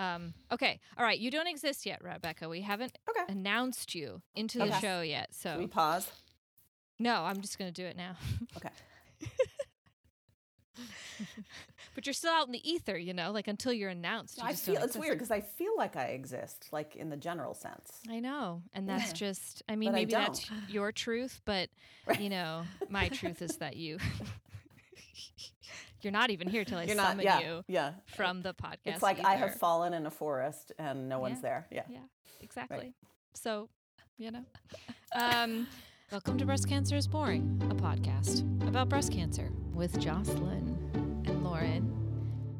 Um, okay. All right. You don't exist yet, Rebecca. We haven't Okay. announced you into the Okay. show yet. So Should we pause? no, I'm just going to do it now. Okay. But you're still out in the ether, you know, like until you're announced. you I just feel it's weird because I feel like I exist, like in the general sense. I know. And that's Yeah. just, I mean, But I maybe that's your truth, but, Right. you know, my truth is that you, you're not even here till I You're not. summon Yeah. you Yeah. from the podcast. It's like I have fallen in a forest and no one's there. Yeah. Yeah, exactly. So, you know. Um, welcome to Breast Cancer is Boring, a podcast about breast cancer with Jocelyn and Lauren.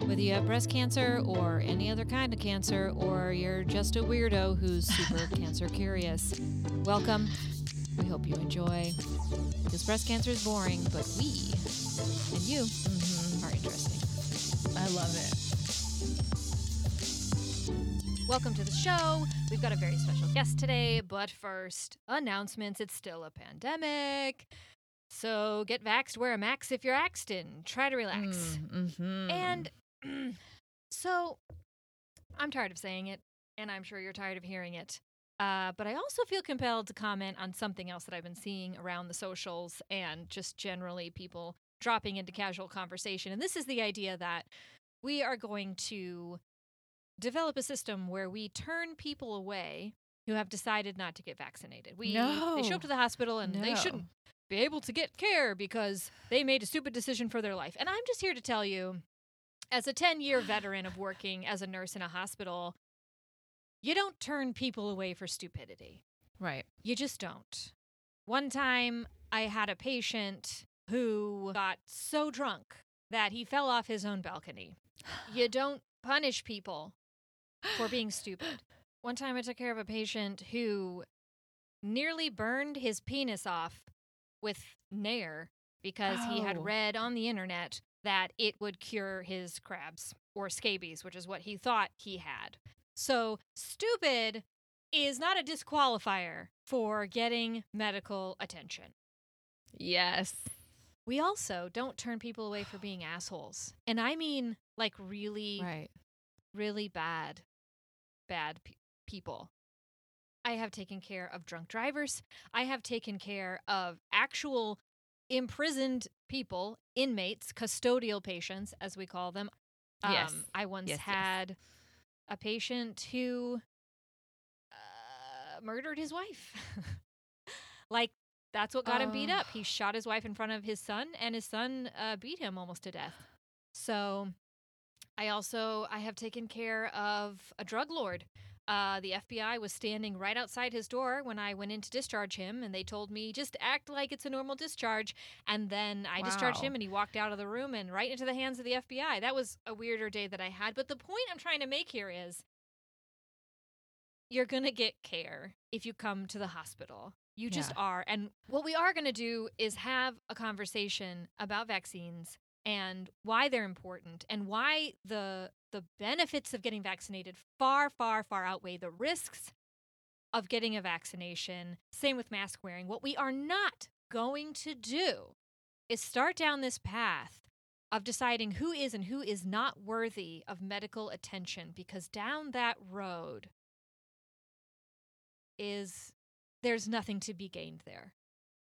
Whether you have breast cancer or any other kind of cancer, or you're just a weirdo who's super cancer curious, welcome. We hope you enjoy. Because breast cancer is boring, but we and you interesting. I love it. Welcome to the show. We've got a very special guest today, but first, announcements. It's still a pandemic. So get vaxxed, wear a max if you're Axton. Try to relax. Mm-hmm. And so I'm tired of saying it, and I'm sure you're tired of hearing it. Uh, but I also feel compelled to comment on something else that I've been seeing around the socials and just generally people dropping into casual conversation. And this is the idea that we are going to develop a system where we turn people away who have decided not to get vaccinated. We they show up to the hospital and they shouldn't be able to get care because they made a stupid decision for their life. And I'm just here to tell you as a 10 year veteran of working as a nurse in a hospital, you don't turn people away for stupidity. right. You just don't. One time I had a patient who got so drunk that he fell off his own balcony. You don't punish people for being stupid. One time I took care of a patient who nearly burned his penis off with Nair because he had Oh. read on the internet that it would cure his crabs or scabies, which is what he thought he had. So, stupid is not a disqualifier for getting medical attention. Yes. We also don't turn people away for being assholes. And I mean, like, really, Right. really bad, bad pe- people. I have taken care of drunk drivers. I have taken care of actual imprisoned people, inmates, custodial patients, as we call them. Um, Yes. I once Yes, yes. had a patient who uh, murdered his wife. like, that's what got him beat up. He shot his wife in front of his son, and his son uh, beat him almost to death. So, I also I have taken care of a drug lord. Uh, the FBI was standing right outside his door when I went in to discharge him, and they told me just act like it's a normal discharge. And then I discharged him, and he walked out of the room and right into the hands of the FBI. That was a weirder day that I had. But the point I'm trying to make here is you're going to get care if you come to the hospital. You just are. And what we are going to do is have a conversation about vaccines and why they're important and why the the benefits of getting vaccinated far far far outweigh the risks of getting a vaccination. Same with mask wearing. What we are not going to do is start down this path of deciding who is and who is not worthy of medical attention because down that road is there's nothing to be gained there.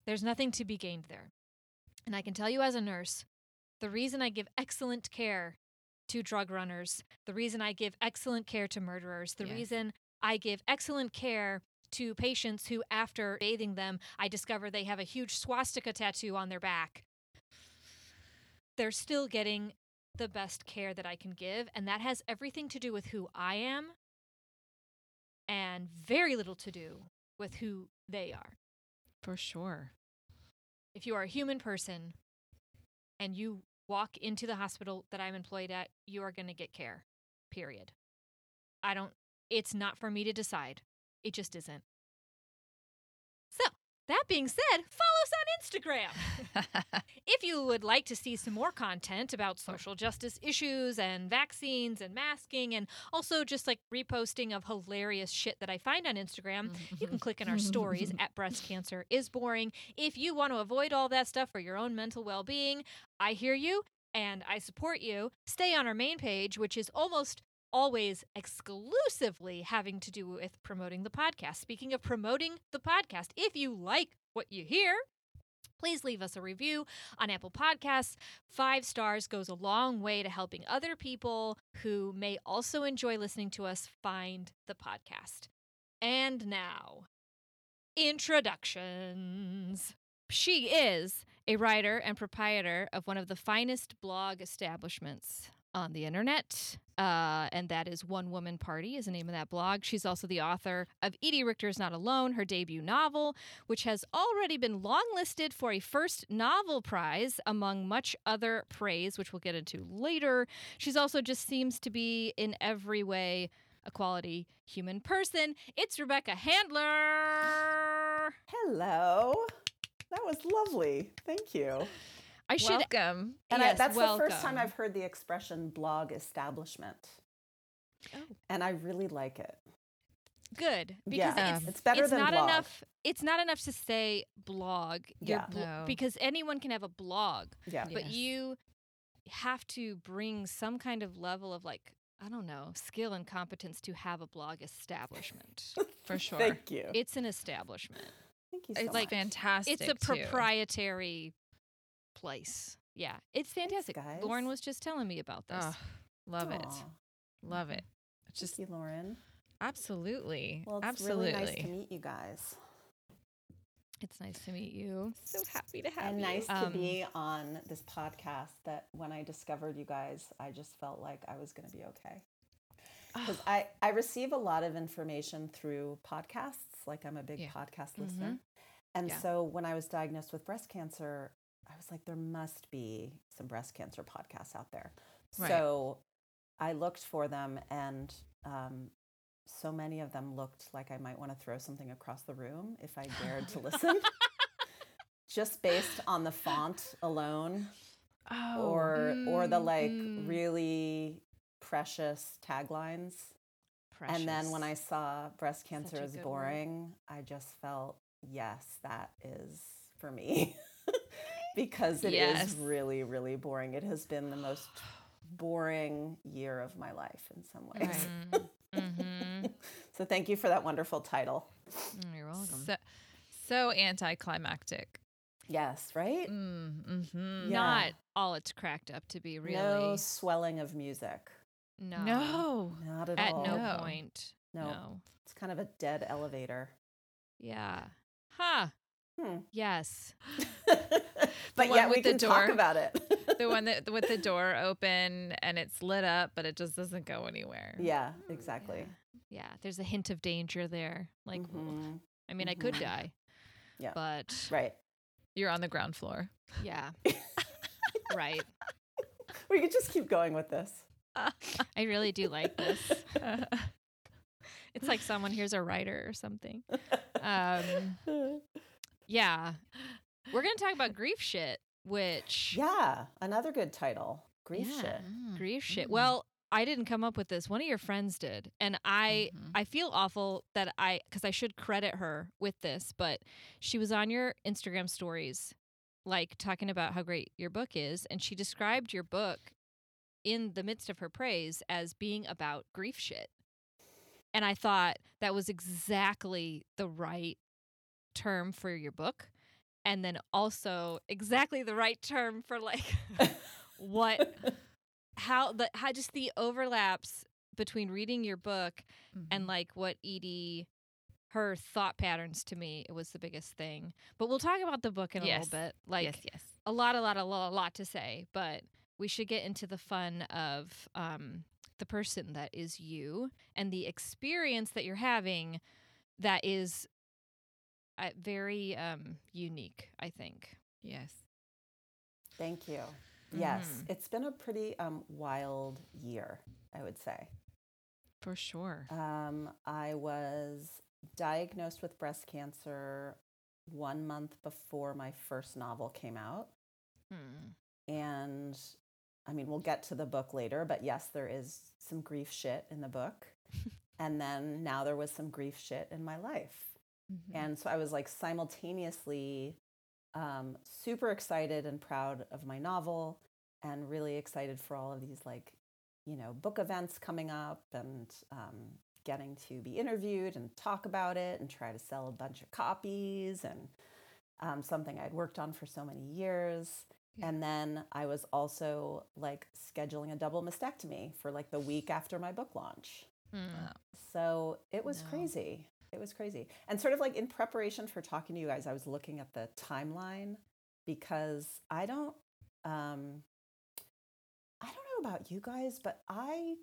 There's nothing to be gained there. And I can tell you as a nurse, the reason I give excellent care to drug runners, the reason I give excellent care to murderers, the reason I give excellent care to patients who, after bathing them, I discover they have a huge swastika tattoo on their back. They're still getting the best care that I can give. And that has everything to do with who I am and very little to do with who they are. For sure. If you are a human person and you walk into the hospital that I'm employed at, you are going to get care. Period. I don't, it's not for me to decide. It just isn't. That being said, follow us on Instagram. If you would like to see some more content about social justice issues and vaccines and masking, and also just like reposting of hilarious shit that I find on Instagram, you can click in our stories at breast cancer is boring. If you want to avoid all that stuff for your own mental well being, I hear you and I support you. Stay on our main page, which is almost always exclusively having to do with promoting the podcast. Speaking of promoting the podcast, if you like what you hear, please leave us a review on Apple Podcasts. Five stars goes a long way to helping other people who may also enjoy listening to us find the podcast. And now, introductions. She is a writer and proprietor of one of the finest blog establishments on the internet. Uh, and that is One Woman Party, is the name of that blog. She's also the author of Edie Richter's Not Alone, her debut novel, which has already been longlisted for a first novel prize among much other praise, which we'll get into later. She's also just seems to be in every way a quality human person. It's Rebecca Handler. Hello. That was lovely. Thank you. I should Welcome. And I, Yes, that's the first time. I've heard the expression blog establishment. Oh. And I really like it. good because yeah, it's it's better it's than not blog. enough it's not enough to say blog Yeah. blo- No. because anyone can have a blog Yeah. but Yes. you have to bring some kind of level of like i don't know skill and competence to have a blog establishment For sure. Thank you. it's an establishment Thank you so it's much. fantastic. it's a too. proprietary place yeah it's fantastic guys. lauren was just telling me about this Oh, love it. Love it. It's Thank just you, Lauren. absolutely. Well, it's absolutely. really nice to meet you guys. it's nice to meet you so happy to have and you. nice to Um, be on this podcast that when I discovered you guys, I just felt like I was going to be okay. Because I, I receive a lot of information through podcasts. Like I'm a big Yeah. podcast listener. And Yeah. so when I was diagnosed with breast cancer, I was like, there must be some breast cancer podcasts out there. Right. So I looked for them, and um, so many of them looked like I might want to throw something across the room if I dared to listen. Just based on the font alone, oh, or or the like mm. really precious taglines. And then when I saw breast cancer is boring, I just felt, yes, that is for me. because it is Yes. really, really boring. It has been the most boring year of my life in some ways. mm-hmm. so thank you for that wonderful title. you're welcome so, so anticlimactic. Yes, right? Mm, mm-hmm. Yeah. not all it's cracked up to be really No swelling of music. no No. Not at, at all. no No. point No. no. It's kind of a dead elevator. yeah huh Hmm. yes but yet we can talk about it. the one that with the door open and it's lit up, but it just doesn't go anywhere. yeah, exactly. yeah there's a hint of danger there like Mhm. i mean i could Mhm. die Yeah. but Right. You're on the ground floor. yeah right We could just keep going with this. i really do like this it's like someone here's a writer or something um yeah we're gonna talk about grief shit which yeah, another good title. Grief Yeah. shit. grief shit Mm. well i didn't come up with this one of your friends did and i Mhm. i feel awful that i because i should credit her with this but she was on your instagram stories like talking about how great your book is and she described your book in the midst of her praise as being about grief shit and i thought that was exactly the right term for your book and then also exactly the right term for like what how the how just the overlaps between reading your book and Mhm. like what Edie her thought patterns to me it was the biggest thing. But we'll talk about the book in a Yes. little bit. Like yes, yes. a lot, a lot, a lot, a lot to say, but we should get into the fun of um, the person that is you and the experience that you're having that is uh, very um, unique, I think. Yes. Thank you. Yes, Mhm. it's been a pretty um, wild year, I would say. For sure. Um, I was diagnosed with breast cancer one month before my first novel came out. Hmm. And I mean, we'll get to the book later, but yes, there is some grief shit in the book. and then now there was some grief shit in my life. Mhm. And so I was like simultaneously um, super excited and proud of my novel and really excited for all of these like you know, book events coming up and um, getting to be interviewed and talk about it and try to sell a bunch of copies and um, something I'd worked on for so many years. Yeah. And then I was also like scheduling a double mastectomy for like the week after my book launch. Mm. So it was No. crazy. It was crazy. And sort of like in preparation for talking to you guys, I was looking at the timeline because I don't um I don't know about you guys, but I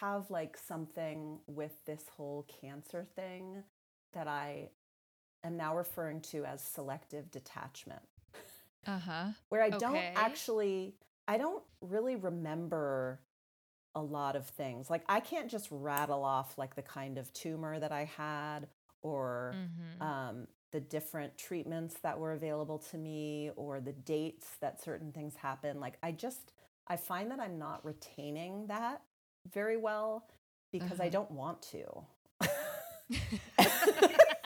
have like something with this whole cancer thing that I am now referring to as selective detachment Uh huh. where I don't actually, I don't really remember a lot of things. Like I can't just rattle off like the kind of tumor that I had or Mhm. um, the different treatments that were available to me or the dates that certain things happen. Like I just, I find that I'm not retaining that very well because I Uh-huh. don't want to.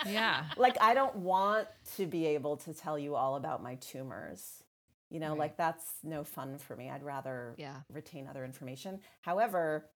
Yeah. like I don't want to be able to tell you all about my tumors. You know, Right. like that's no fun for me. I'd rather yeah. retain other information. However,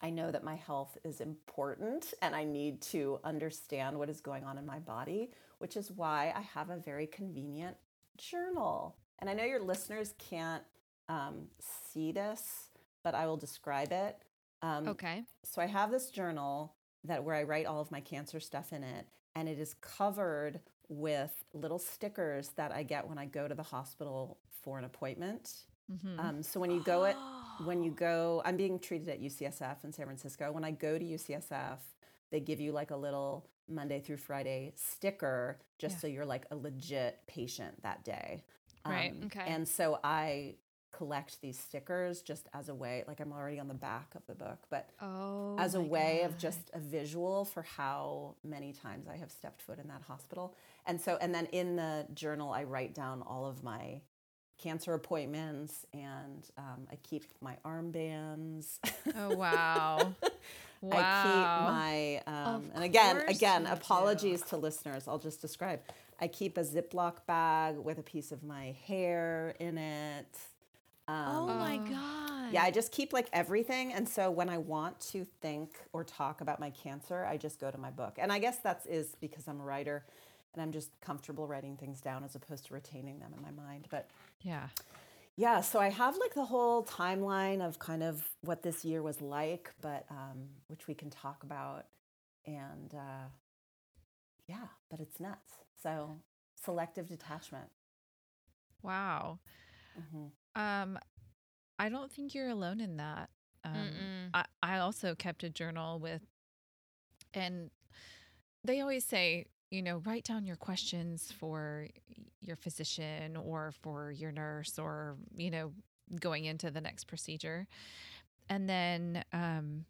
I know that my health is important and I need to understand what is going on in my body, which is why I have a very convenient journal. And I know your listeners can't um, see this, but I will describe it. Um, Okay. so I have this journal that where I write all of my cancer stuff in it, and it is covered with little stickers that I get when I go to the hospital for an appointment. Mm-hmm. Um, so when you go it, when you go, I'm being treated at UCSF in San Francisco. When I go to UCSF, they give you like a little Monday through Friday sticker, just Yeah. so you're like a legit patient that day. Right, Um, okay. And so I collect these stickers just as a way, like I'm already on the back of the book, but Oh. as a way of just a visual for how many times I have stepped foot in that hospital. And so, and then in the journal, I write down all of my cancer appointments and um, I keep my armbands. Oh wow. Wow. I keep my, um, and again, again, you do. apologies to listeners. I'll just describe. I keep a Ziploc bag with a piece of my hair in it. Oh Um, my Oh. god. yeah, I just keep like everything. And so when I want to think or talk about my cancer, I just go to my book. And I guess that's is because I'm a writer and I'm just comfortable writing things down as opposed to retaining them in my mind. But yeah. yeah, so I have like the whole timeline of kind of what this year was like, but um, which we can talk about. And uh, yeah, but it's nuts. So selective detachment. Wow. hmm Um, I don't think you're alone in that. Um, I, I also kept a journal with, and they always say, you know, write down your questions for your physician or for your nurse or, you know, going into the next procedure. And then, um,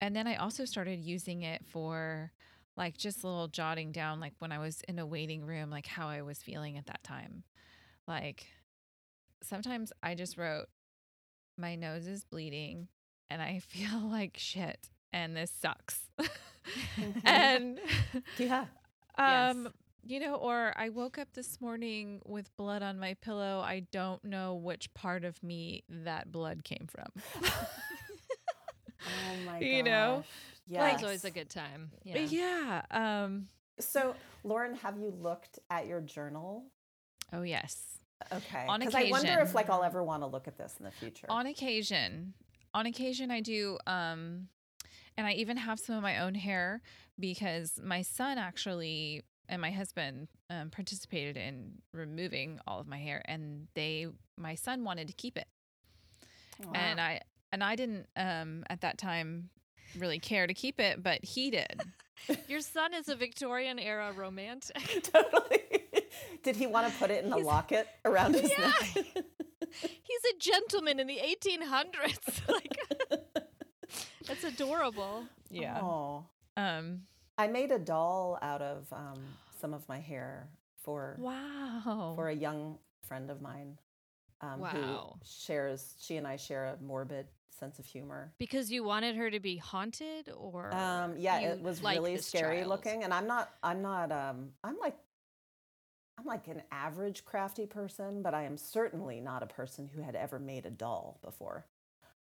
and then I also started using it for like just a little jotting down, like when I was in a waiting room, like how I was feeling at that time. Like sometimes I just wrote, my nose is bleeding and I feel like shit and this sucks. and Yeah. Um you know or I woke up this morning with blood on my pillow. I don't know which part of me that blood came from. Oh my You know, gosh. like- It's always a good time. Yeah. yeah. Um So, Lauren, have you looked at your journal? oh yes. Okay. On Because I wonder if like I'll ever want to look at this in the future. On occasion, on occasion, I do. Um, and I even have some of my own hair because my son actually and my husband um, participated in removing all of my hair, and they, my son wanted to keep it, Wow. and I, and I didn't um, at that time really care to keep it, but he did. Your son is a Victorian era romantic. totally. Did he want to put it in a He's- locket around his Yeah. neck? He's a gentleman in the 1800s. like that's adorable. Yeah. Oh. Um. I made a doll out of um, some of my hair for Wow. for a young friend of mine um, Wow. who shares. She and I share a morbid sense of humor. Because you wanted her to be haunted or Um, yeah, it was like really scary child? looking, and I'm not. I'm not. Um, I'm like. I'm like an average crafty person, but I am certainly not a person who had ever made a doll before.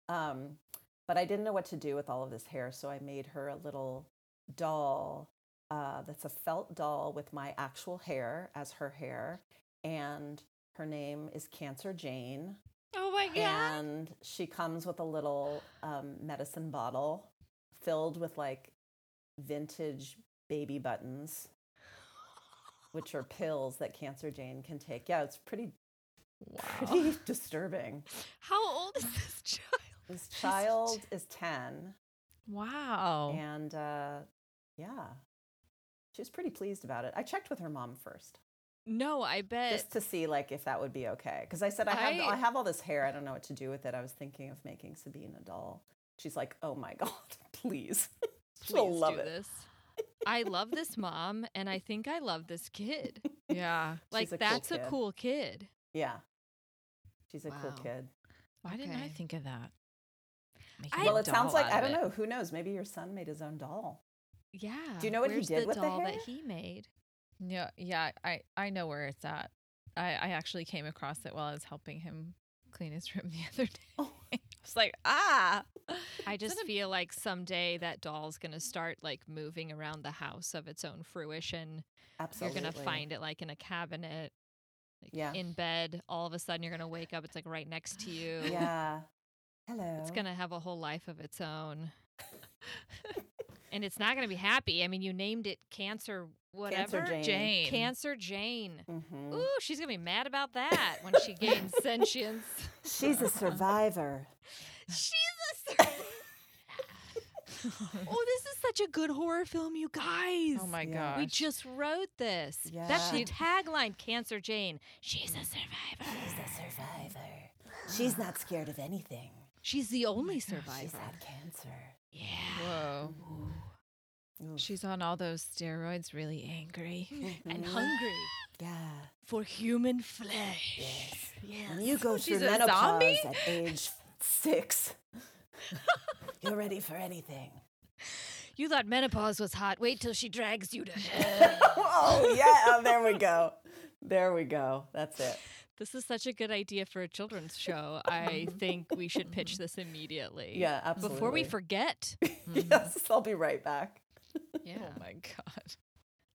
Um, but I didn't know what to do with all of this hair, so I made her a little doll uh, that's a felt doll with my actual hair as her hair, and her name is Cancer Jane. Oh my god. And she comes with a little um, medicine bottle filled with like vintage baby buttons, which are pills that Cancer Jane can take. Yeah, it's pretty Wow. pretty disturbing. How old is this child? This child is 10 Wow. and uh, yeah. She was pretty pleased about it. I checked with her mom first. No, I bet. just to see like if that would be okay because i said I have, I, I- have all this hair i don't know what to do with it i was thinking of making sabine a doll she's like oh my god please she'll Please love do it this. I love this mom, and I think I love this kid. yeah. Like She's a cool that's a cool kid. yeah she's a cool kid Why didn't I think of that? Make well it sounds like i don't it. know who knows maybe your son made his own doll Yeah. Do you know what he Where's did the with the doll hair? that he made? Yeah, yeah, I I know where it's at. I I actually came across it while I was helping him clean his room the other day. Oh. I was like, ah. I just that a- feel like someday that doll's gonna start like moving around the house of its own fruition. absolutely You're gonna find it like in a cabinet, like Yeah. in bed. All of a sudden, you're gonna wake up. It's like right next to you. yeah hello It's gonna have a whole life of its own. and it's not gonna be happy. I mean, you named it Cancer whatever. Jane. Jane. Cancer Jane. Mhm. Ooh, she's gonna be mad about that when she gains sentience. she's a survivor She's a sur- Oh, this is such a good horror film, you guys. oh my Yeah. gosh. We just wrote this. Yeah. That's the tagline, Cancer Jane. She's a survivor. she's a survivor she's not scared of anything She's the only survivor. she's had cancer Yeah. Whoa. Ooh. She's on all those steroids, really angry. And Mhm. hungry yeah for human flesh. Yes. Yes. When you go through a menopause zombie? at age six, you're ready for anything. You thought menopause was hot. Wait till she drags you to hell. oh yeah, Oh, there we go. There we go. That's it. This is such a good idea for a children's show. I think we should pitch this immediately. Yeah, absolutely. Before we forget. Hmm. yes, I'll be right back. Yeah. Oh my god.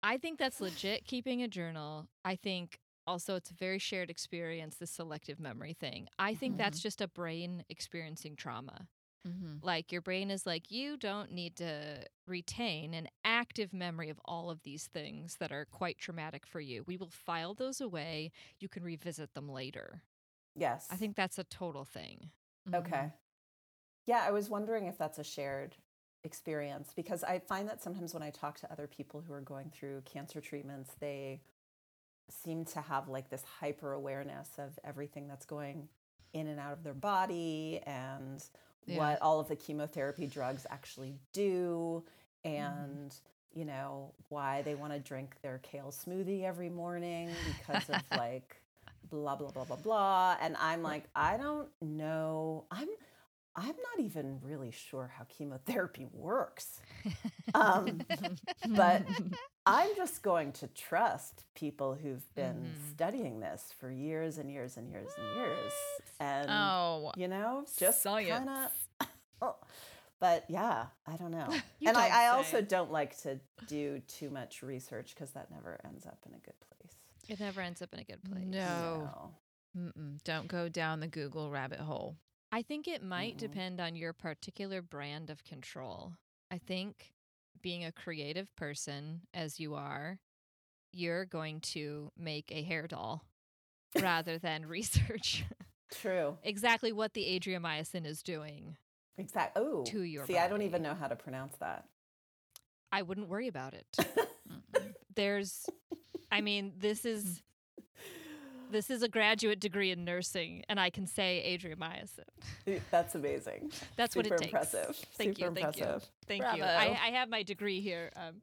I think that's legit keeping a journal. I think also it's a very shared experience, the selective memory thing. I think that's mm-hmm. just a brain experiencing trauma. Mm-hmm. Like your brain is like, you don't need to retain an active memory of all of these things that are quite traumatic for you. We will file those away. You can revisit them later. Yes. I think that's a total thing. Okay. Yeah, I was wondering if that's a shared experience because I find that sometimes when I talk to other people who are going through cancer treatments, they seem to have like this hyper awareness of everything that's going in and out of their body and Yeah. what all of the chemotherapy drugs actually do mm-hmm. and you know why they want to drink their kale smoothie every morning because of like blah blah blah blah blah. And i'm like i don't know. I'm i'm not even really sure how chemotherapy works um, but i'm just going to trust people who've been Mhm. studying this for years and years and years and years and Oh. you know just kind of but yeah i don't know You and I, don't I also don't like to do too much research because that never ends up in a good place It never ends up in a good place. No. Mm-mm. Don't go down the Google rabbit hole. I think it might Mhm. depend on your particular brand of control. I think being a creative person, as you are, you're going to make a hair doll rather than research true exactly what the adriamycin is doing. exactly oh To your see i don't even know how to pronounce that I wouldn't worry about it. There's, I mean, this is. This is a graduate degree in nursing, and I can say adriamycin. that's amazing That's what Super it takes. impressive Thank Super you, thank you. impressive. Thank you. I, I have my degree here um,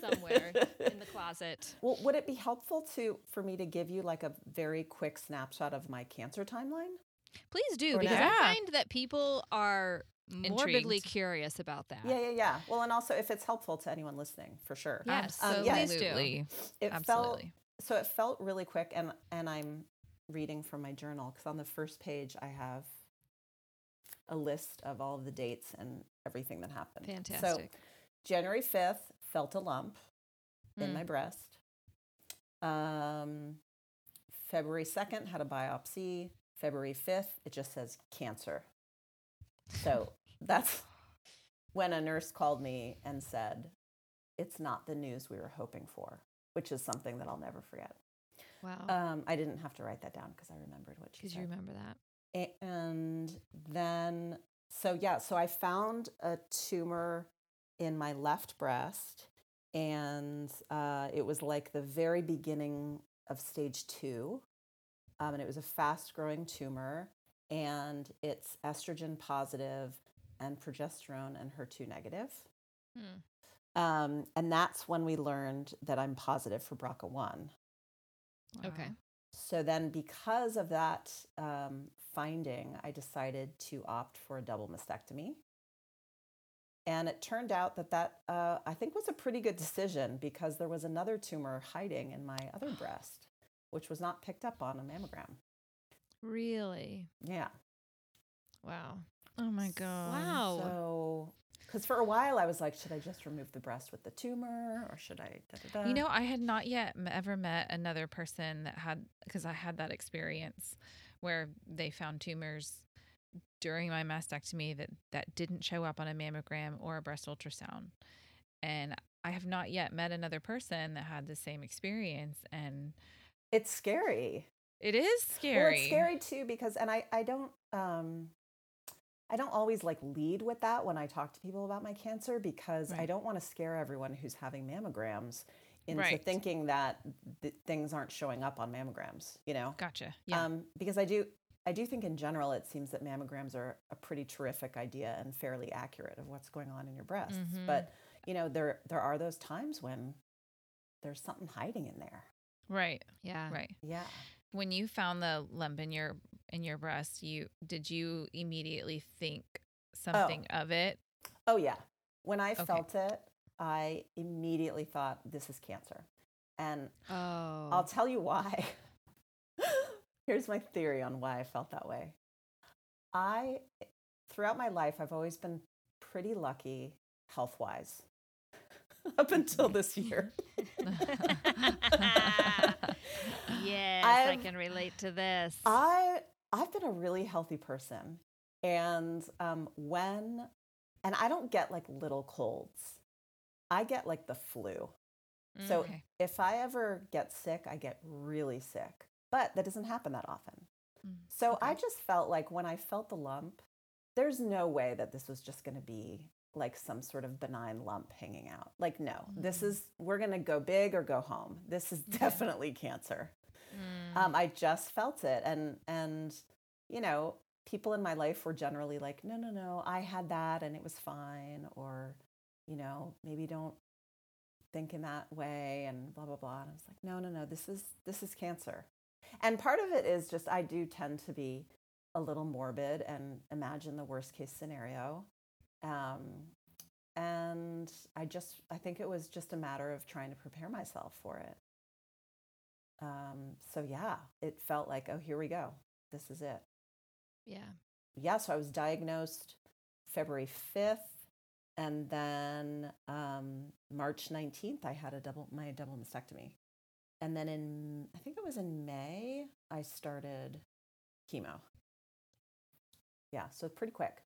somewhere in the closet. well would it be helpful to for me to give you like a very quick snapshot of my cancer timeline Please do, Or because not. I find that people are morbidly Intrigued. curious about that. yeah yeah yeah well and also if it's helpful to anyone listening for sure Yes, Um, yeah, please do. Absolutely. it felt Absolutely. So it felt really quick and and i'm reading from my journal because on the first page i have a list of all of the dates and everything that happened. fantastic So January 5th, felt a lump in Mm. my breast. Um, February 2nd, had a biopsy. February 5th, it just says cancer. So that's when a nurse called me and said, It's not the news we were hoping for, which is something that I'll never forget. wow. Um, I didn't have to write that down because I remembered what she Because you remember that. And then so yeah so i found a tumor in my left breast and uh, it was like the very beginning of stage two um, and it was a fast growing tumor and it's estrogen positive and progesterone and her2 negative Hmm. Um, and that's when we learned that i'm positive for brca1 Okay. So then, because of that um, finding, I decided to opt for a double mastectomy. And it turned out that that uh, I think was a pretty good decision because there was another tumor hiding in my other breast, which was not picked up on a mammogram. Really? Yeah. Wow. Oh my god. Wow. So, because for a while I was like, should I just remove the breast with the tumor or should I? Da, da, da? You know, I had not yet ever met another person that had because I had that experience where they found tumors during my mastectomy that that didn't show up on a mammogram or a breast ultrasound. And I have not yet met another person that had the same experience and it's scary. it is scary. Well, it's scary too because, and I, I don't, um, I don't always like lead with that when I talk to people about my cancer because I don't want to scare everyone who's having mammograms into Right. thinking that th- things aren't showing up on mammograms. You know, Gotcha. Yeah. um, because I do, I do think in general it seems that mammograms are a pretty terrific idea and fairly accurate of what's going on in your breasts. Mhm. But you know, there there are those times when there's something hiding in there. right. Yeah. Right. Yeah. When you found the lump in your in your breast, you did you immediately think oh. something of it? Oh yeah. When I Okay. felt it, I immediately thought this is cancer. And Oh. I'll tell you why. Here's my theory on why I felt that way. I throughout my life I've always been pretty lucky health-wise. Up until this year. yes, I I've- can relate to this. I I've been a really healthy person, and um, when and I don't get like little colds, I get like the flu. So Okay. if I ever get sick, I get really sick, but that doesn't happen that often. Mm, So I just felt like when I felt the lump, there's no way that this was just going to be like some sort of benign lump hanging out. Like, no, this Mhm. is, we're going to go big or go home. This is definitely cancer. Mm. Um, I just felt it. And, and, you know, people in my life were generally like, no, no, no, I had that and it was fine. Or, you know, maybe don't think in that way and blah, blah, blah. And I was like, no, no, no, this is, this is cancer. And part of it is just, I do tend to be a little morbid and imagine the worst case scenario. Um, and I just, I think it was just a matter of trying to prepare myself for it. Um, so yeah, it felt like, oh, here we go. This is it. yeah. Yeah, so I was diagnosed February 5th. And then um, March 19th, I had a double, my double mastectomy. And then in, I think it was in May, I started chemo. Yeah, so pretty quick.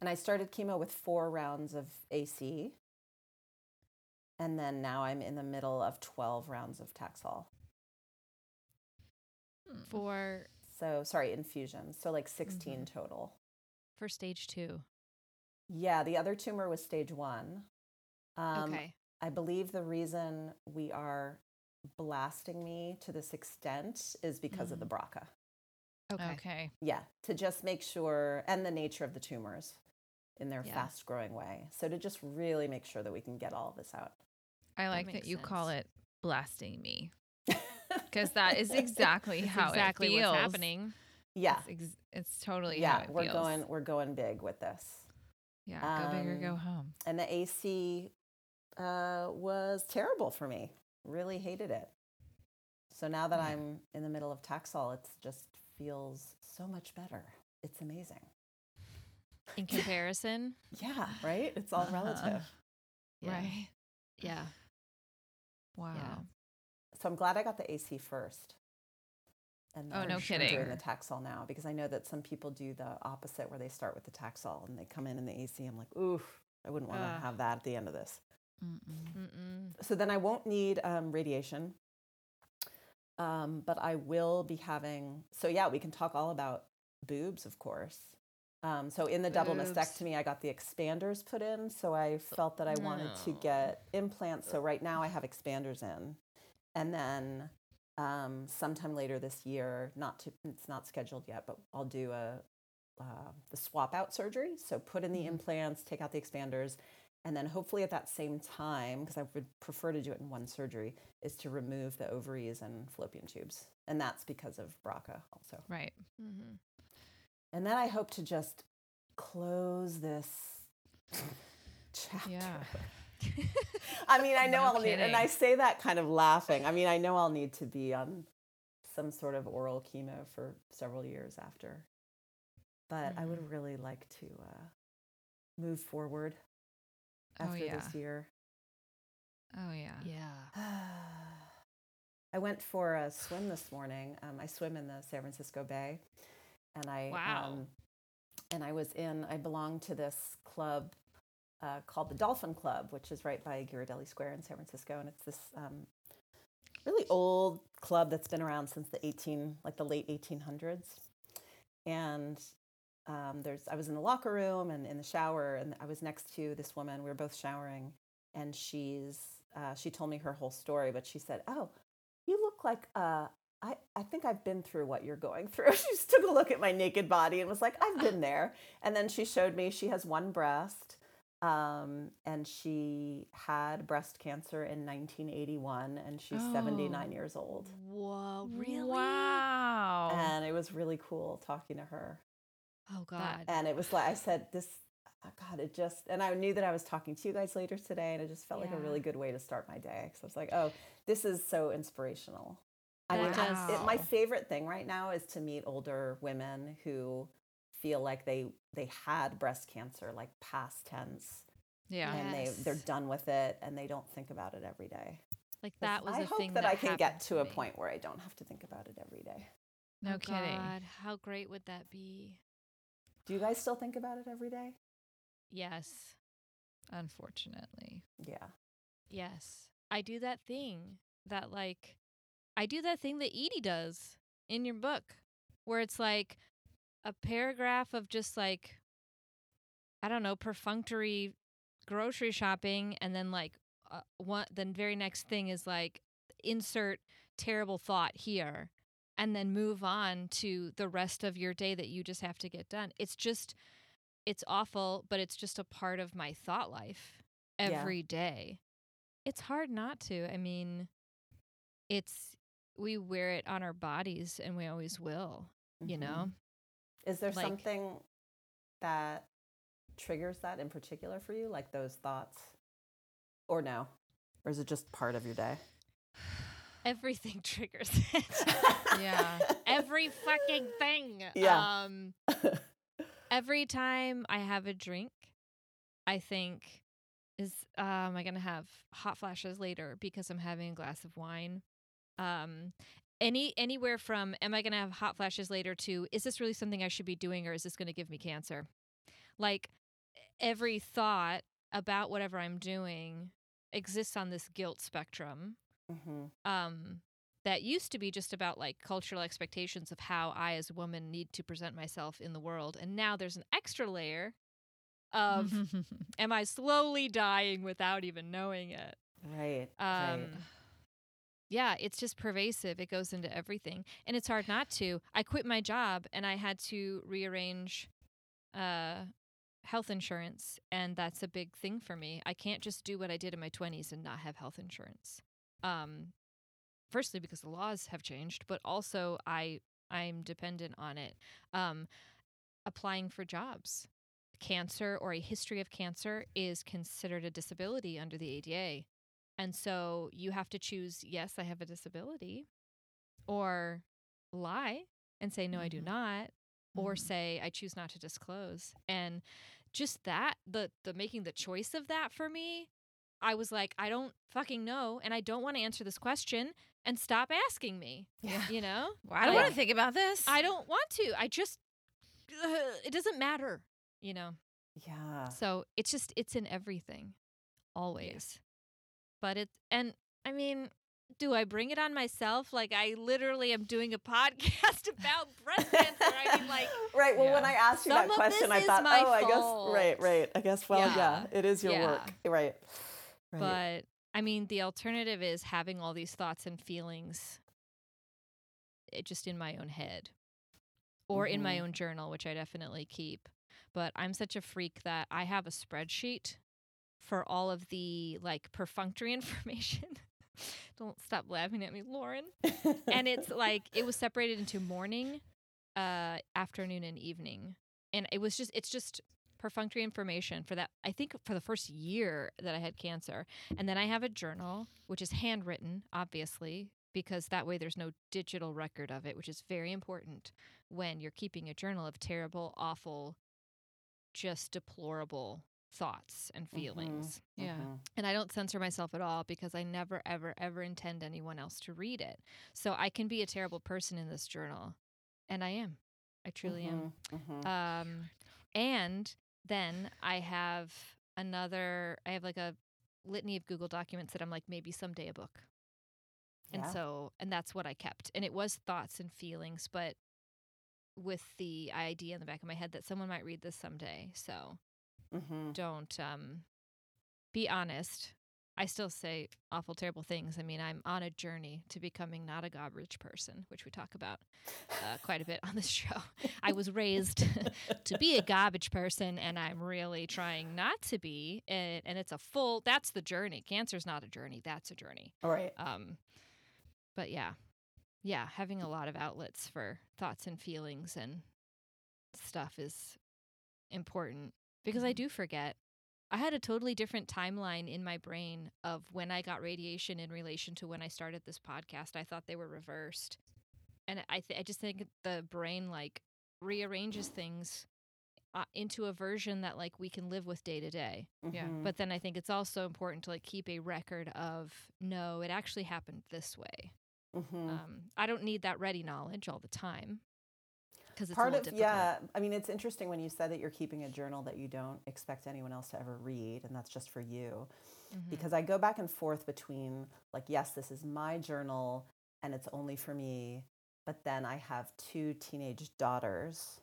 And I started chemo with four rounds of AC. And then now I'm in the middle of 12 rounds of Taxol. Mm. For So, sorry, infusions. So, like 16 total. for stage two. Yeah, the other tumor was stage one. Um, okay. I believe the reason we are blasting me to this extent is because of the BRCA. Okay. Okay. Yeah, to just make sure, and the nature of the tumors in their Yeah. fast growing way. So, to just really make sure that we can get all of this out. I like that makes you call it blasting me because that is exactly how exactly it feels. what's happening. yeah. It's, ex- it's totally how Yeah, it we're feels. going we're going big with this. Yeah, go big or go um, home. And the AC uh, was terrible for me. Really hated it. So now that Yeah. I'm in the middle of Taxol, it just feels so much better. It's amazing. In comparison, Yeah, right? It's all Uh-huh. relative. yeah. Right. Yeah. Wow. So I'm glad I got the AC first. And Oh, no I'm kidding. doing the Taxol now because I know that some people do the opposite where they start with the Taxol and they come in in the AC. I'm like, oof, I wouldn't want to Ugh. have that at the end of this. Mm-mm. Mm-mm. So then I won't need um, radiation. Um, but I will be having, so yeah, we can talk all about boobs, of course. Um, so in the double mastectomy, I got the expanders put in. So I felt that I wanted to get implants. So right now I have expanders in. And then um, sometime later this year, not to, it's not scheduled yet, but I'll do a, uh, the swap out surgery. So put in the Mhm. implants, take out the expanders, and then hopefully at that same time, because I would prefer to do it in one surgery, is to remove the ovaries and fallopian tubes. And that's because of BRCA also. Right. Mm-hmm. And then I hope to just close this chapter. Yeah. I mean, I know No I'll need, and I say that kind of laughing. I mean, I know I'll need to be on some sort of oral chemo for several years after. But I would really like to uh, move forward Oh, after yeah. this year. Oh yeah. Yeah. I went for a swim this morning. Um, I swim in the San Francisco Bay, and I Wow. um, and I was in. I belong to this club uh, called the Dolphin Club, which is right by Ghirardelli Square in San Francisco, and it's this um, really old club that's been around since the eighteen, like the late eighteen hundreds. And um, there's, I was in the locker room and in the shower, and I was next to this woman. We were both showering, and she's uh, she told me her whole story, but she said, "Oh, you look like uh, I I think I've been through what you're going through." she just took a look at my naked body and was like, "I've been there." And then she showed me she has one breast, um, and she had breast cancer in 1981, and she's Oh. 79 years old. Whoa, really? Wow. And it was really cool talking to her. Oh God. And it was like I said, this. oh God, it just and I knew that I was talking to you guys later today, and it just felt like a really good way to start my day. Because I was like, oh, this is so inspirational. I mean, That it, my favorite thing right now is to meet older women who feel like they they had breast cancer, like past tense, yeah. and they they're done with it, and they don't think about it every day like that was I a hope thing that, I can get happened to a point where I don't have to think about it every day. No oh kidding. God, how great would that be? Do you guys still think about it every day? Yes. Unfortunately. Yeah. Yes. I do that thing that like I do that thing that Edie does in your book where it's like a paragraph of just like I don't know, perfunctory grocery shopping and then like uh, one the very next thing is like insert terrible thought here and then move on to the rest of your day that you just have to get done. It's just it's awful, but it's just a part of my thought life Yeah. every day. It's hard not to. I mean, it's we wear it on our bodies and we always will, you Mhm. know? Is there Like- something that triggers that in particular for you, like those thoughts? Or no? Or is it just part of your day? Everything triggers it. Yeah. Every fucking thing. Yeah. Um every time I have a drink, I think is uh, am I going to have hot flashes later because I'm having a glass of wine? Um any anywhere from am I going to have hot flashes later to is this really something I should be doing or is this going to give me cancer? Like every thought about whatever I'm doing exists on this guilt spectrum hmm um that used to be just about like cultural expectations of how I as a woman need to present myself in the world and now there's an extra layer of am I slowly dying without even knowing it Right. um right. Yeah it's just pervasive it goes into everything and it's hard not to I quit my job and I had to rearrange uh health insurance and that's a big thing for me I can't just do what I did in my 20s and not have health insurance um firstly because the laws have changed but also i i'm dependent on it um applying for jobs. Cancer or a history of cancer is considered a disability under the ada and so you have to choose yes i have a disability or lie and say no i do Mhm. not or Mhm. say I choose not to disclose. And just that, the the making the choice of that for me, I was like, I don't fucking know and I don't want to answer this question and stop asking me. Yeah. You know? Well, I don't want to think about this. I don't want to. I just it doesn't matter, you know. Yeah. So it's just it's in everything, always. But it and I mean, do I bring it on myself? Like I literally am doing a podcast about breast cancer. I mean, like right. Well, when I asked you Some that question, I thought, my oh, I guess, right, right. I guess, well, yeah, Yeah. it is your Yeah. work. Right. Right. but I mean, the alternative is having all these thoughts and feelings it just in my own head or in my Mhm. own journal, which I definitely keep. But I'm such a freak that I have a spreadsheet for all of the like perfunctory information. Don't stop laughing at me, Lauren. And it's like it was separated into morning, uh, afternoon, and evening. And it was just it's just perfunctory information for that I think for the first year that I had cancer. And then I have a journal, which is handwritten, obviously, because that way there's no digital record of it, which is very important when you're keeping a journal of terrible, awful, just deplorable thoughts and Mhm. feelings. Yeah. Mhm. And I don't censor myself at all because I never, ever, ever intend anyone else to read it. So I can be a terrible person in this journal. And I am. I truly am. Mhm. Mhm. Um, and then I have another, I have like a litany of Google documents that I'm like, maybe someday a book. And Yeah. so, and that's what I kept. And it was thoughts and feelings, but with the idea in the back of my head that someone might read this someday. So Mhm. don't um, be honest. I still say awful, terrible things. I mean, I'm on a journey to becoming not a garbage person, which we talk about uh, quite a bit on this show. I was raised to be a garbage person, and I'm really trying not to be. And, and it's a full. That's the journey. Cancer's not a journey. That's a journey. All right. Um, but yeah, yeah, having a lot of outlets for thoughts and feelings and stuff is important because I Mhm. do forget. I had a totally different timeline in my brain of when I got radiation in relation to when I started this podcast. I thought they were reversed, and I th- I just think the brain like rearranges things uh, into a version that like we can live with day to day. Yeah, Mhm. But then I think it's also important to like keep a record of no, it actually happened this way. Mhm. Um, I don't need that ready knowledge all the time because it's part of difficult. yeah i mean it's interesting when you said that you're keeping a journal that you don't expect anyone else to ever read and that's just for you Mhm. because i go back and forth between like yes this is my journal and it's only for me but then i have two teenage daughters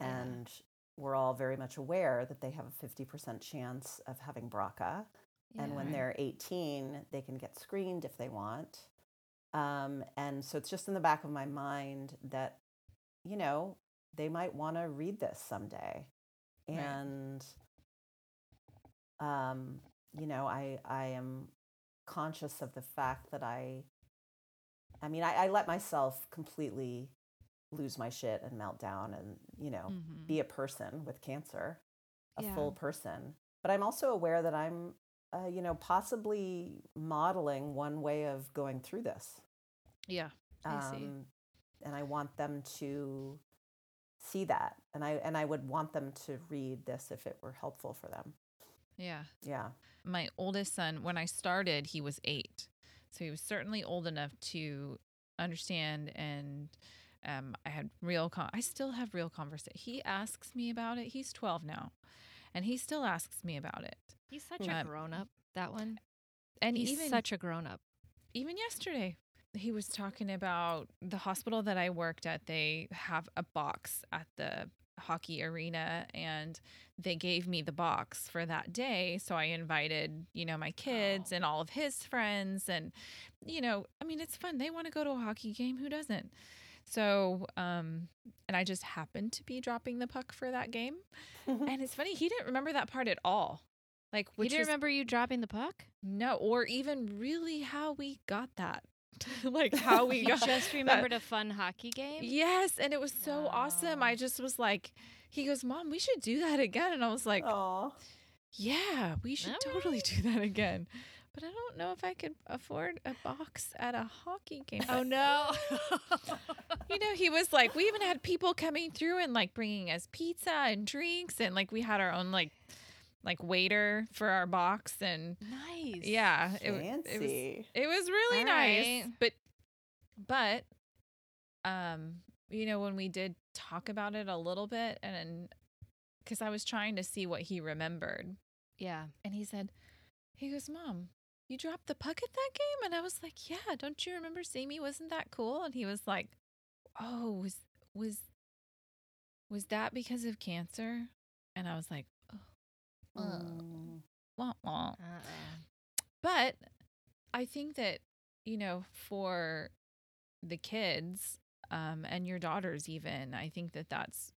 Yeah. and we're all very much aware that they have a 50% chance of having BRCA and when Right. they're 18 they can get screened if they want um, and so it's just in the back of my mind that you know they might want to read this someday Right. and um, you know i i am conscious of the fact that i i mean i, I let myself completely lose my shit and melt down and you know Mhm. be a person with cancer, a Yeah. full person. But I'm also aware that I'm, uh, you know, possibly modeling one way of going through this. yeah, I see. Um, and I want them to see that, and I and I would want them to read this if it were helpful for them. Yeah. Yeah. My oldest son, when I started, he was eight. So he was certainly old enough to understand and um, I had real con- I still have real conversation. He asks me about it. He's 12 now. And he still asks me about it. He's such a Um, grown up. That one. And He's even such a grown up. even yesterday he was talking about the hospital that I worked at. They have a box at the hockey arena and they gave me the box for that day. So I invited, you know, my kids Oh. and all of his friends and you know, I mean it's fun. They want to go to a hockey game, who doesn't? So, um and I just happened to be dropping the puck for that game. And it's funny, he didn't remember that part at all. Like which didn't is remember you dropping the puck? no, or even really how we got that. like how we got just that. remembered a fun hockey game. Yes, and it was so awesome. I just was like, he goes, "Mom, we should do that again." And I was like, Oh. "Yeah, we should All totally do that again." but I don't know if I could afford a box at a hockey game. Oh no. you know, he was like, we even had people coming through and like bringing us pizza and drinks, and like we had our own like like waiter for our box, and nice. yeah, it, w- it was Fancy. it was really All nice. right. But but um, you know, when we did talk about it a little bit, and because I was trying to see what he remembered, Yeah. and he said, he goes, Mom, you dropped the puck at that game? And I was like, Yeah, don't you remember seeing me? Wasn't that cool? And he was like, Oh, was was was that because of cancer? And I was like, Mm. wah, wah. Uh-uh. But I think that, you know, for the kids um, and your daughters, even, I think that that's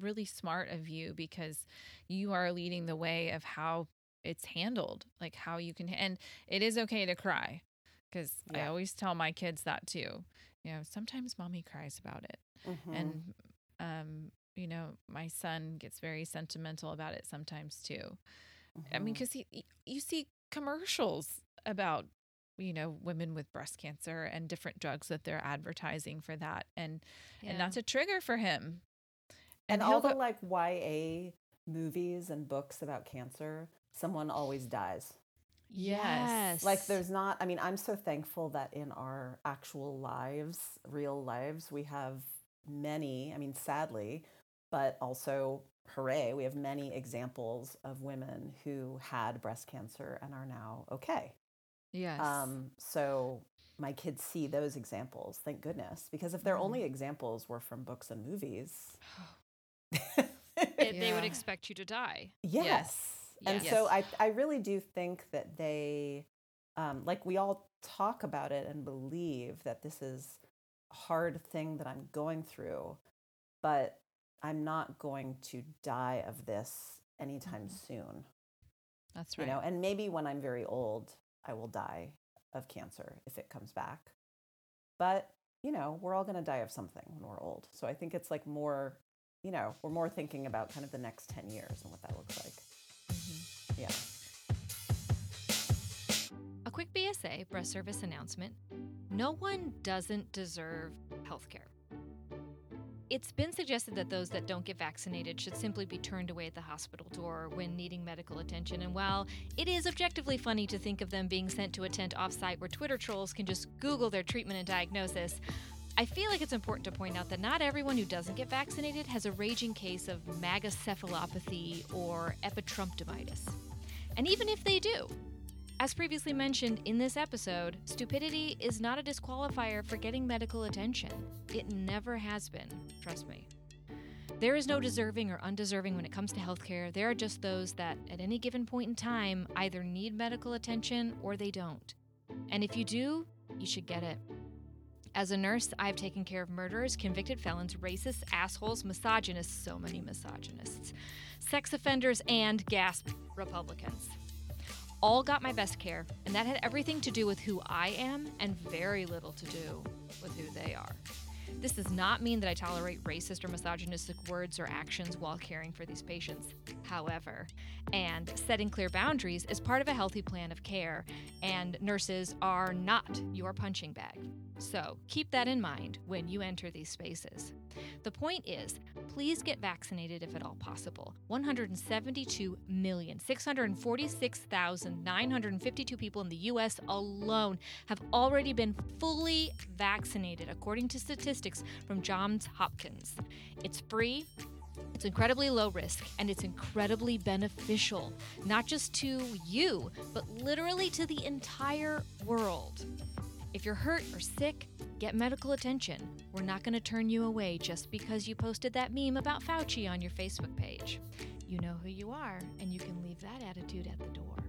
really smart of you because you are leading the way of how it's handled, like how you can, and it is okay to cry because I always tell my kids that too. You know, sometimes mommy cries about it. Mhm. And, um, you know, my son gets very sentimental about it sometimes too. I mean, mm-hmm. because you see commercials about you know women with breast cancer and different drugs that they're advertising for that, and and that's a trigger for him. and he'll all the like YA movies and books about cancer, someone always dies. yes, Like there's not I mean, I'm so thankful that in our actual lives, real lives, we have many, I mean, sadly, but also hooray, we have many examples of women who had breast cancer and are now okay. yes, Um, so my kids see those examples, thank goodness, because if their Mhm. only examples were from books and movies, It, They would expect you to die. Yes. And Yes. so I, I really do think that they, um, like we all talk about it and believe that this is a hard thing that I'm going through, but I'm not going to die of this anytime soon. that's right. You know, and maybe when I'm very old, I will die of cancer if it comes back. But, you know, we're all going to die of something when we're old. So I think it's like more, you know, we're more thinking about kind of the next 10 years and what that looks like. Mhm. Yeah. A quick BSA, breast service announcement. No one doesn't deserve health care. It's been suggested that those that don't get vaccinated should simply be turned away at the hospital door when needing medical attention. And while it is objectively funny to think of them being sent to a tent offsite where Twitter trolls can just Google their treatment and diagnosis, I feel like it's important to point out that not everyone who doesn't get vaccinated has a raging case of magacephalopathy or epitrumptomitis. And even if they do, as previously mentioned in this episode, stupidity is not a disqualifier for getting medical attention. It never has been, trust me. There is no deserving or undeserving when it comes to healthcare. There are just those that, at any given point in time, either need medical attention or they don't. And if you do, you should get it. As a nurse, I've taken care of murderers, convicted felons, racists, assholes, misogynists, so many misogynists, sex offenders, and gasp, Republicans all got my best care, and that had everything to do with who I am and very little to do with who they are. This does not mean that I tolerate racist or misogynistic words or actions while caring for these patients. However, and setting clear boundaries is part of a healthy plan of care, and nurses are not your punching bag. So keep that in mind when you enter these spaces. The point is, please get vaccinated if at all possible. 172,646,952 people in the US alone have already been fully vaccinated, according to statistics from Johns Hopkins. It's free. It's incredibly low risk and it's incredibly beneficial, not just to you, but literally to the entire world. If you're hurt or sick, get medical attention. We're not going to turn you away just because you posted that meme about Fauci on your Facebook page. You know who you are, and you can leave that attitude at the door.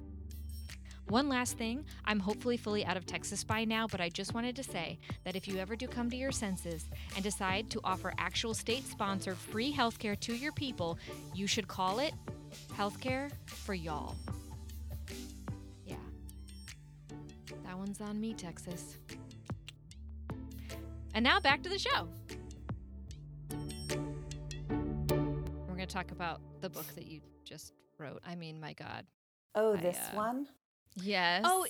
One last thing I'm hopefully fully out of Texas by now, but I just wanted to say that if you ever do come to your senses and decide to offer actual state sponsored free healthcare to your people, you should call it Healthcare for Y'all. Yeah. That one's on me, Texas. And now back to the show. We're going to talk about the book that you just wrote. I mean, my God. Oh, I, this uh, one? Yes. Oh,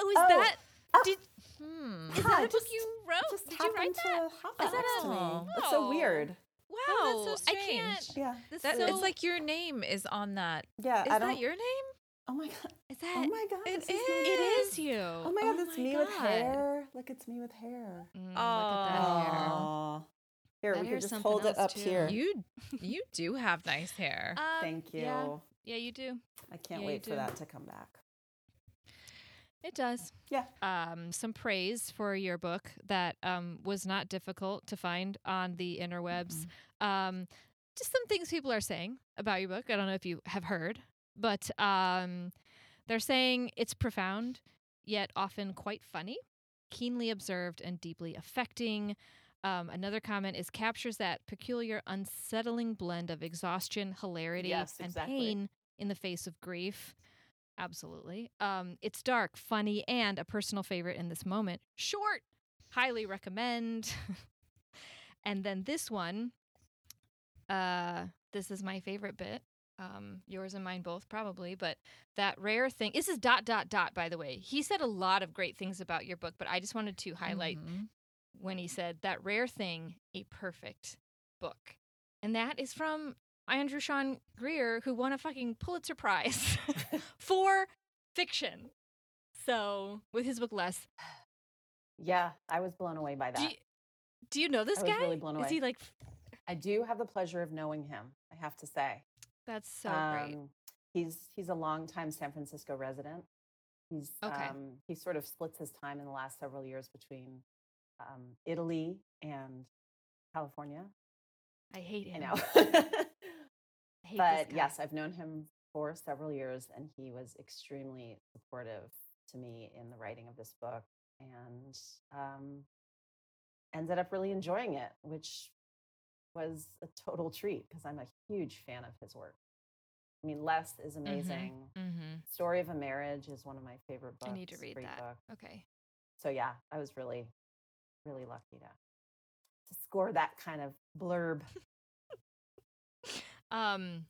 oh, is Oh, that oh. did Hmm. is Yeah, that a it book you wrote? Just Did you write happened that? to that that next to a- me. That's so Oh. weird. Wow, Oh, that's so I can't. Yeah. That, so, it's like your name is on that. Yeah. Is I don't. that your name? oh my god. is that Oh my god. It this my it name. is you. Oh my Oh god, that's my me with hair. Look, it's me with hair. Mm, look at that hair. Aw. Here, That we can just hold it up too. here. You you do have nice hair. Um, Thank you. Yeah, yeah, you do. I can't yeah, wait for that to come back. It does. Yeah. Um, some praise for your book that um, was not difficult to find on the interwebs. Um, just some things people are saying about your book. I don't know if you have heard, but um, they're saying it's profound, yet often quite funny, keenly observed, and deeply affecting. Um, another comment is captures that peculiar, unsettling blend of exhaustion, hilarity, Yes, and exactly. pain in the face of grief. Absolutely. Um, it's dark, funny, and a personal favorite in this moment. Short, highly recommend. and then this one, uh, this is my favorite bit. Um, yours and mine both probably, but that rare thing. This is dot dot dot. By the way, he said a lot of great things about your book, but I just wanted to highlight Mhm. when he said that rare thing, a perfect book, and that is from I andrew Sean Greer, who won a fucking Pulitzer Prize for fiction. So with his book Less, Yeah, I was blown away by that. do you, do you know this I was guy? really blown away. Is he like? I do have the pleasure of knowing him. I have to say. That's so great. Um, He's he's a longtime San Francisco resident. He's Okay. um, he sort of splits his time in the last several years between um, Italy and California. I hate him. know, I hate but yes, I've known him for several years, and he was extremely supportive to me in the writing of this book, and um, ended up really enjoying it, which was a total treat because I'm a huge fan of his work. I mean, Less is amazing. Mm-hmm. Story of a Marriage is one of my favorite books. I need to read that. book. Okay. So yeah, I was really, really lucky to to score that kind of blurb. Um,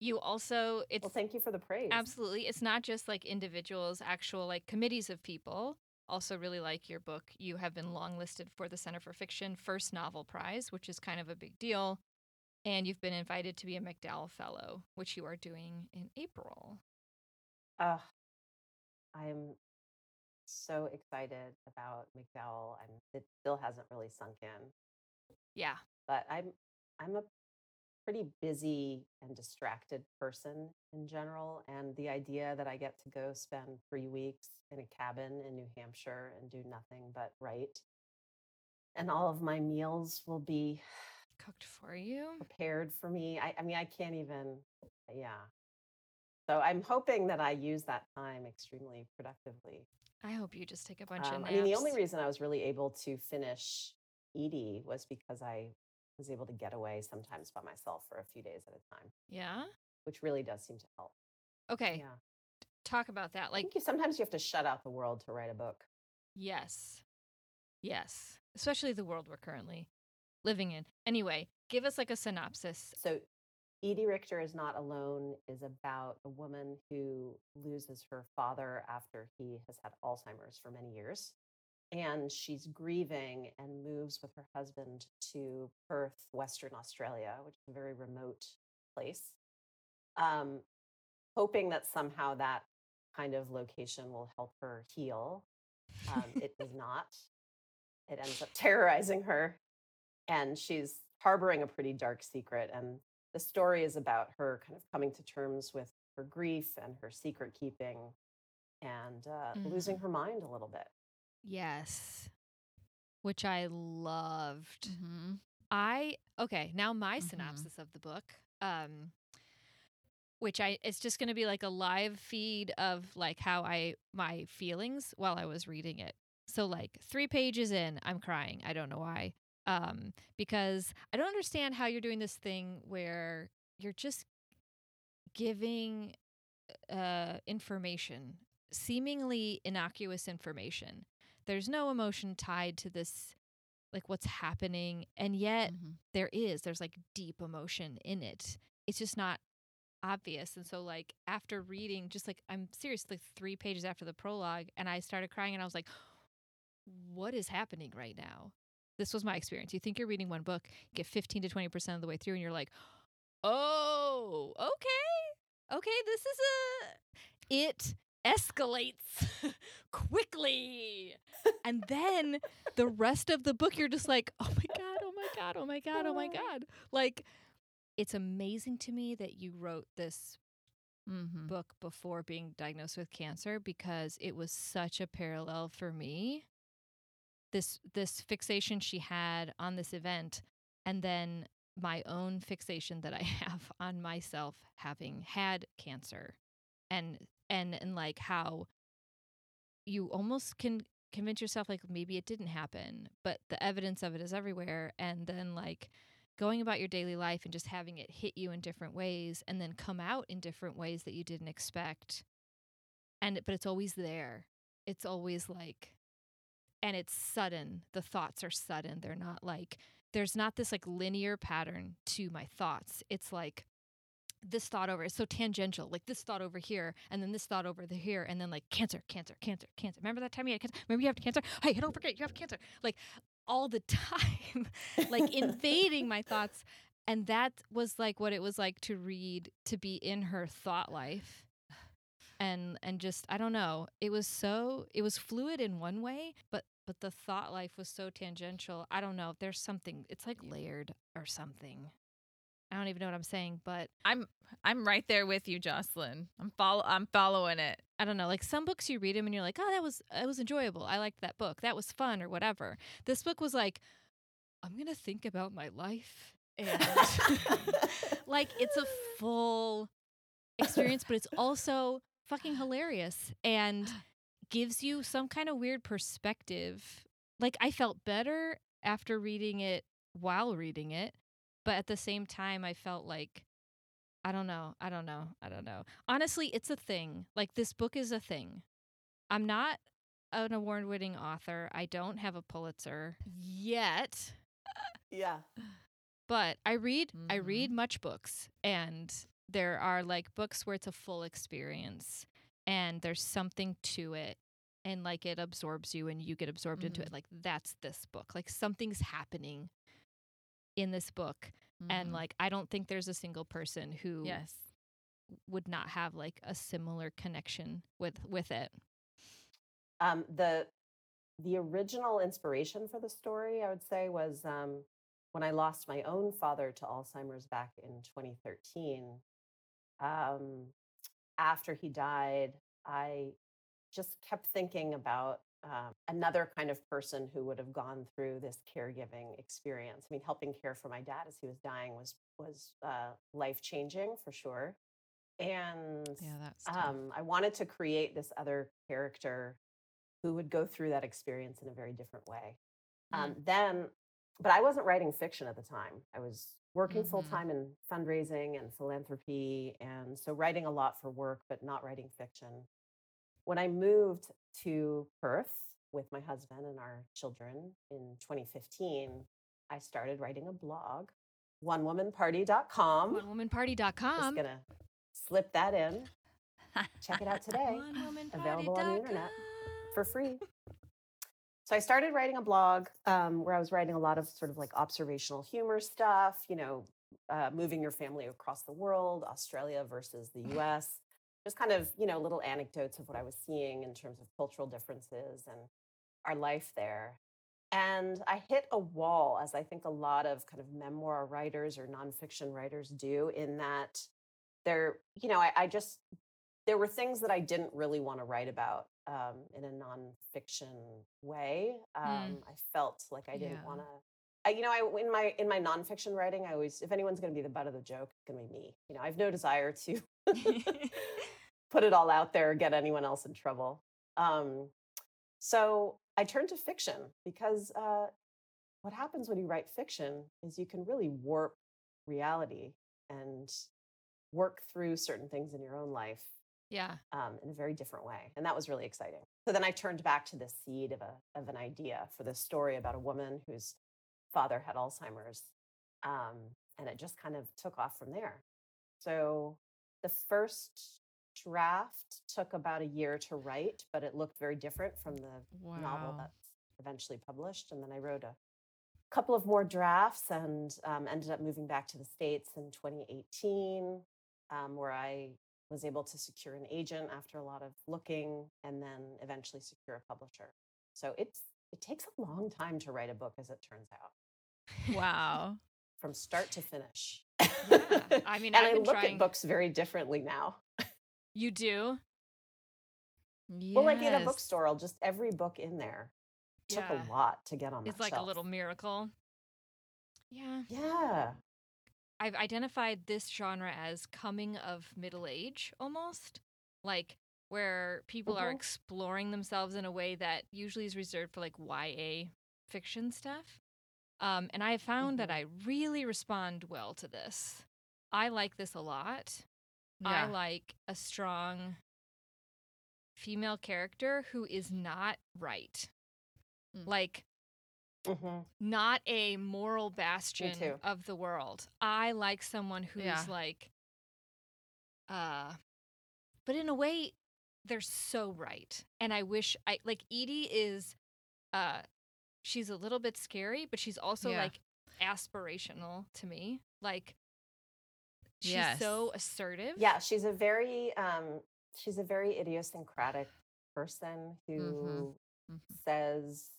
you also it's well, thank you for the praise. Absolutely. It's not just like individuals, actual like committees of people also really like your book. You have been longlisted for the Center for Fiction First Novel Prize, which is kind of a big deal. And you've been invited to be a MacDowell Fellow, which you are doing in April. Uh, I'm so excited about MacDowell, and it still hasn't really sunk in. Yeah. But I'm I'm a pretty busy and distracted person in general, and the idea that I get to go spend three weeks in a cabin in New Hampshire and do nothing but write, and all of my meals will be Cooked for you. prepared for me. I, I mean, I can't even, yeah. So I'm hoping that I use that time extremely productively. I hope you just take a bunch Um, of I mean, the only reason I was really able to finish Edie was because I was able to get away sometimes by myself for a few days at a time, Yeah. which really does seem to help. Okay. Yeah. Talk about that. Like you, sometimes you have to shut out the world to write a book. Yes. Yes. Especially the world we're currently living in. Anyway, give us like a synopsis. So, Edie Richter is Not Alone is about a woman who loses her father after he has had Alzheimer's for many years. And she's grieving and moves with her husband to Perth, Western Australia, which is a very remote place, um, hoping that somehow that kind of location will help her heal. Um, it does not. It ends up terrorizing her and she's harboring a pretty dark secret and the story is about her kind of coming to terms with her grief and her secret keeping and uh, losing her mind a little bit Yes. Which I loved. Mhm. I okay, now my Mhm. synopsis of the book. Um which I it's just going to be like a live feed of like how I my feelings while I was reading it. So like 3 pages in, I'm crying. I don't know why. Um because I don't understand how you're doing this thing where you're just giving uh information, seemingly innocuous information. There's no emotion tied to this like what's happening and yet Mhm. there is there's like deep emotion in it it's just not obvious. And so, like, after reading, just like, I'm seriously three pages after the prologue, and I started crying, and I was like, what is happening right now? This was my experience. You think you're reading one book, get 15 to 20% of the way through, and you're like, oh, okay. Okay, this is a. It escalates quickly. and then the rest of the book, you're just like, oh my God, oh my God, oh my God, oh my God. Like, it's amazing to me that you wrote this Mm-hmm. book before being diagnosed with cancer because it was such a parallel for me. This this fixation she had on this event and then my own fixation that I have on myself having had cancer and and and like how you almost can convince yourself like maybe it didn't happen, but the evidence of it is everywhere and then like going about your daily life and just having it hit you in different ways and then come out in different ways that you didn't expect. And but it's always there. It's always like and it's sudden. The thoughts are sudden. They're not like there's not this like linear pattern to my thoughts. It's like this thought over is so tangential like this thought over here and then this thought over the here and then like cancer cancer cancer cancer. Remember that time you had cancer? Remember you have cancer? Hey don't forget you have cancer. Like all the time like invading my thoughts and that was like what it was like to read to be in her thought life. And and just i don't know it was so it was fluid in one way but but the thought life was so tangential i don't know there's something it's like layered or something i don't even know what i'm saying but I'm I'm right there with you, Jocelyn. I'm follow I'm following it. I don't know, like some books you read them and you're like, oh, that was it was enjoyable. I liked that book. That was fun or whatever. This book was like, I'm gonna think about my life and like it's a full experience, but it's also fucking hilarious and gives you some kind of weird perspective. Like I felt better after reading it while reading it, but at the same time I felt like I don't know. I don't know. I don't know. Honestly, it's a thing. Like this book is a thing. I'm not an award winning author. I don't have a Pulitzer yet. yeah. But I read I Mhm. read much books and there are like books where it's a full experience and there's something to it and like it absorbs you and you get absorbed into Mhm. it. Like that's this book. Like something's happening in this book and Mhm. like I don't think there's a single person who yes. would not have like a similar connection with with it. Um, the the original inspiration for the story, I would say, was um, when I lost my own father to Alzheimer's back in 2013. Um, after he died, I just kept thinking about um, another kind of person who would have gone through this caregiving experience. I mean, helping care for my dad as he was dying was was uh, life changing for sure. And Yeah, that's um, I wanted to create this other character who would go through that experience in a very different way. Um, then, but I wasn't writing fiction at the time. I was working Mhm. full time in fundraising and philanthropy, and so writing a lot for work, but not writing fiction. When I moved to Perth with my husband and our children in 2015, I started writing a blog, onewomanparty.com. Onewomanparty.com. I'm just gonna slip that in. Check it out today available on the internet. for free. So I started writing a blog um, where I was writing a lot of sort of like observational humor stuff, you know, uh, moving your family across the world, Australia versus the US, just kind of, you know, little anecdotes of what I was seeing in terms of cultural differences and our life there. And I hit a wall, as I think a lot of kind of memoir writers or nonfiction writers do, in that there, you know, I, I just, there were things that I didn't really want to write about um, in a nonfiction way. Um, I felt like I didn't Yeah. want to. I, you know, I in my in my nonfiction writing, I always, if anyone's going to be the butt of the joke, it's going to be me. You know, I have no desire to put it all out there or get anyone else in trouble. Um, so I turned to fiction because uh, what happens when you write fiction is you can really warp reality and work through certain things in your own life Yeah. um, in a very different way. And that was really exciting. So then I turned back to the seed of, a, of an idea for this story about a woman whose father had Alzheimer's. Um, and it just kind of took off from there. So the first draft took about a year to write, but it looked very different from the novel that's eventually published. And then I wrote a couple of more drafts and um, ended up moving back to the States in 2018, um, where I was able to secure an agent after a lot of looking and then eventually secure a publisher. So it's it takes a long time to write a book, as it turns out, Wow. from start to finish. Yeah, I mean, and I've I look trying- at books very differently now. You do? Well, like in a bookstore, I'll just every book in there took Yeah. a lot to get on It's like a little miracle. Yeah. Yeah. I've identified this genre as coming of middle age almost. Like where people are Mhm. exploring themselves in a way that usually is reserved for like YA fiction stuff. Um, and I have found that Mhm. I really respond well to this. I like this a lot. I like a strong female character who is not right. Mm. Like hmm not a moral bastion of the world. I like someone who's Yeah. like uh but in a way they're so right. And I wish I like Edie is uh she's a little bit scary, but she's also Yeah. like aspirational to me. Like she's Yes. so assertive. Yeah, she's a very um she's a very idiosyncratic person who Mhm. says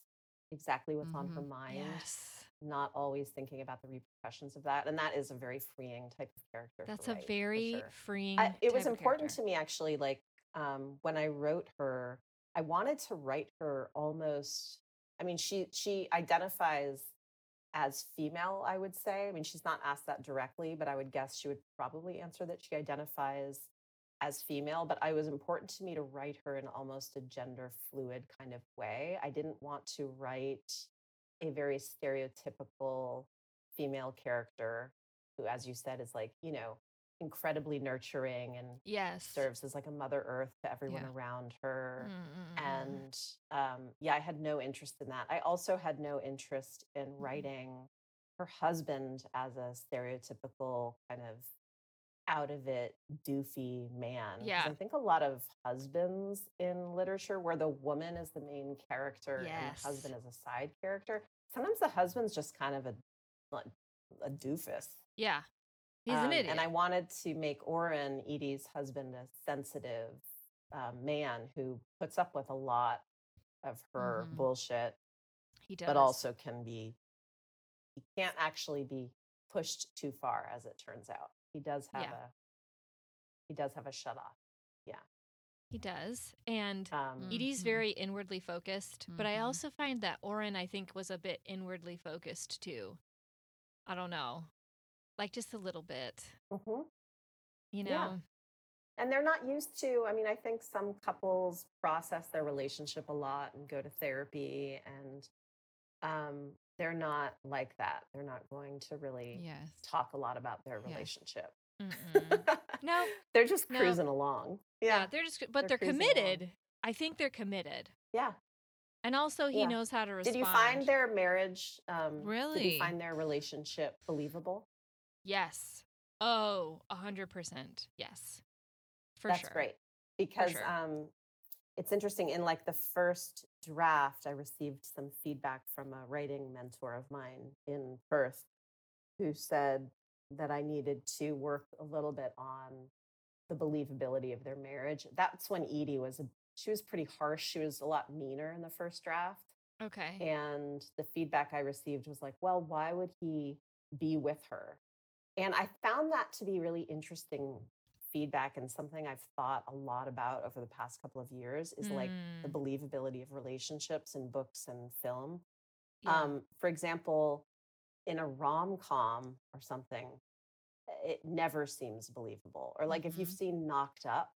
exactly what's on her Mhm. mind, Yes. not always thinking about the repercussions of that. And that is a very freeing type of character. That's a write, for very sure. freeing I, it was type of important character. to me actually like um, when i wrote her i wanted to write her almost i mean she she identifies as female i would say. I mean she's not asked that directly but i would guess she would probably answer that she identifies as female but i was important to me to write her in almost a gender fluid kind of way. I didn't want to write a very stereotypical female character who as you said is like you know incredibly nurturing and Yes. serves as like a mother earth to everyone Yeah. around her Mm, mm, mm. and um, yeah i had no interest in that i also had no interest in Mm-hmm. writing her husband as a stereotypical kind of out of it doofy man. Yeah. i think a lot of husbands in literature where the woman is the main character and the husband is a side character sometimes the husband's just kind of a a doofus Yeah. He's um, an idiot. And I wanted to make Oren, Edie's husband, a sensitive uh, man who puts up with a lot of her Mhm. bullshit, he does. but also can be, he can't actually be pushed too far, as it turns out. He does have Yeah. a, he does have a shut off. Yeah. He does. And Um, Edie's Mhm. very inwardly focused, but I Mhm. also find that Oren, I think, was a bit inwardly focused too. I don't know. Like just a little bit, mhm. you know? Yeah. And they're not used to, I mean, I think some couples process their relationship a lot and go to therapy and um, they're not like that. They're not going to really Yes. talk a lot about their relationship. Mm-mm. No, they're just No. cruising along. yeah. Yeah. they're just, but They're they're, cruising along. committed. I think they're committed. Yeah. And also, he Yeah. knows how to respond. Did you find their marriage um did Really? you find their relationship believable? Yes. Oh, a hundred percent. Yes. For That's sure. great. Because sure. um it's interesting in like the first draft I received some feedback from a writing mentor of mine in Perth who said that I needed to work a little bit on the believability of their marriage. That's when Edie was a, she was pretty harsh. She was a lot meaner in the first draft. Okay. And the feedback I received was like, well, why would he be with her? And I found that to be really interesting feedback and something I've thought a lot about over the past couple of years is like the Mm, believability of relationships in books and film. yeah. Um, for example, in a rom com or something, it never seems believable. Or like if you've Mhm. seen Knocked Up,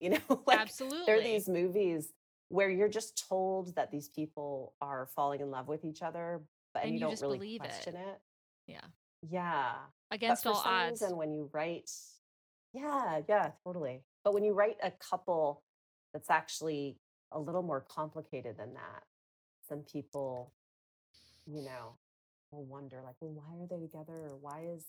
you know, like Absolutely. there are these movies where you're just told that these people are falling in love with each other, but And you, you don't just really believe it. question it. Yeah. Yeah. Against all odds. And when you write, yeah, yeah, totally. But when you write a couple that's actually a little more complicated than that, some people, you know, will wonder like, well, why are they together? Or why is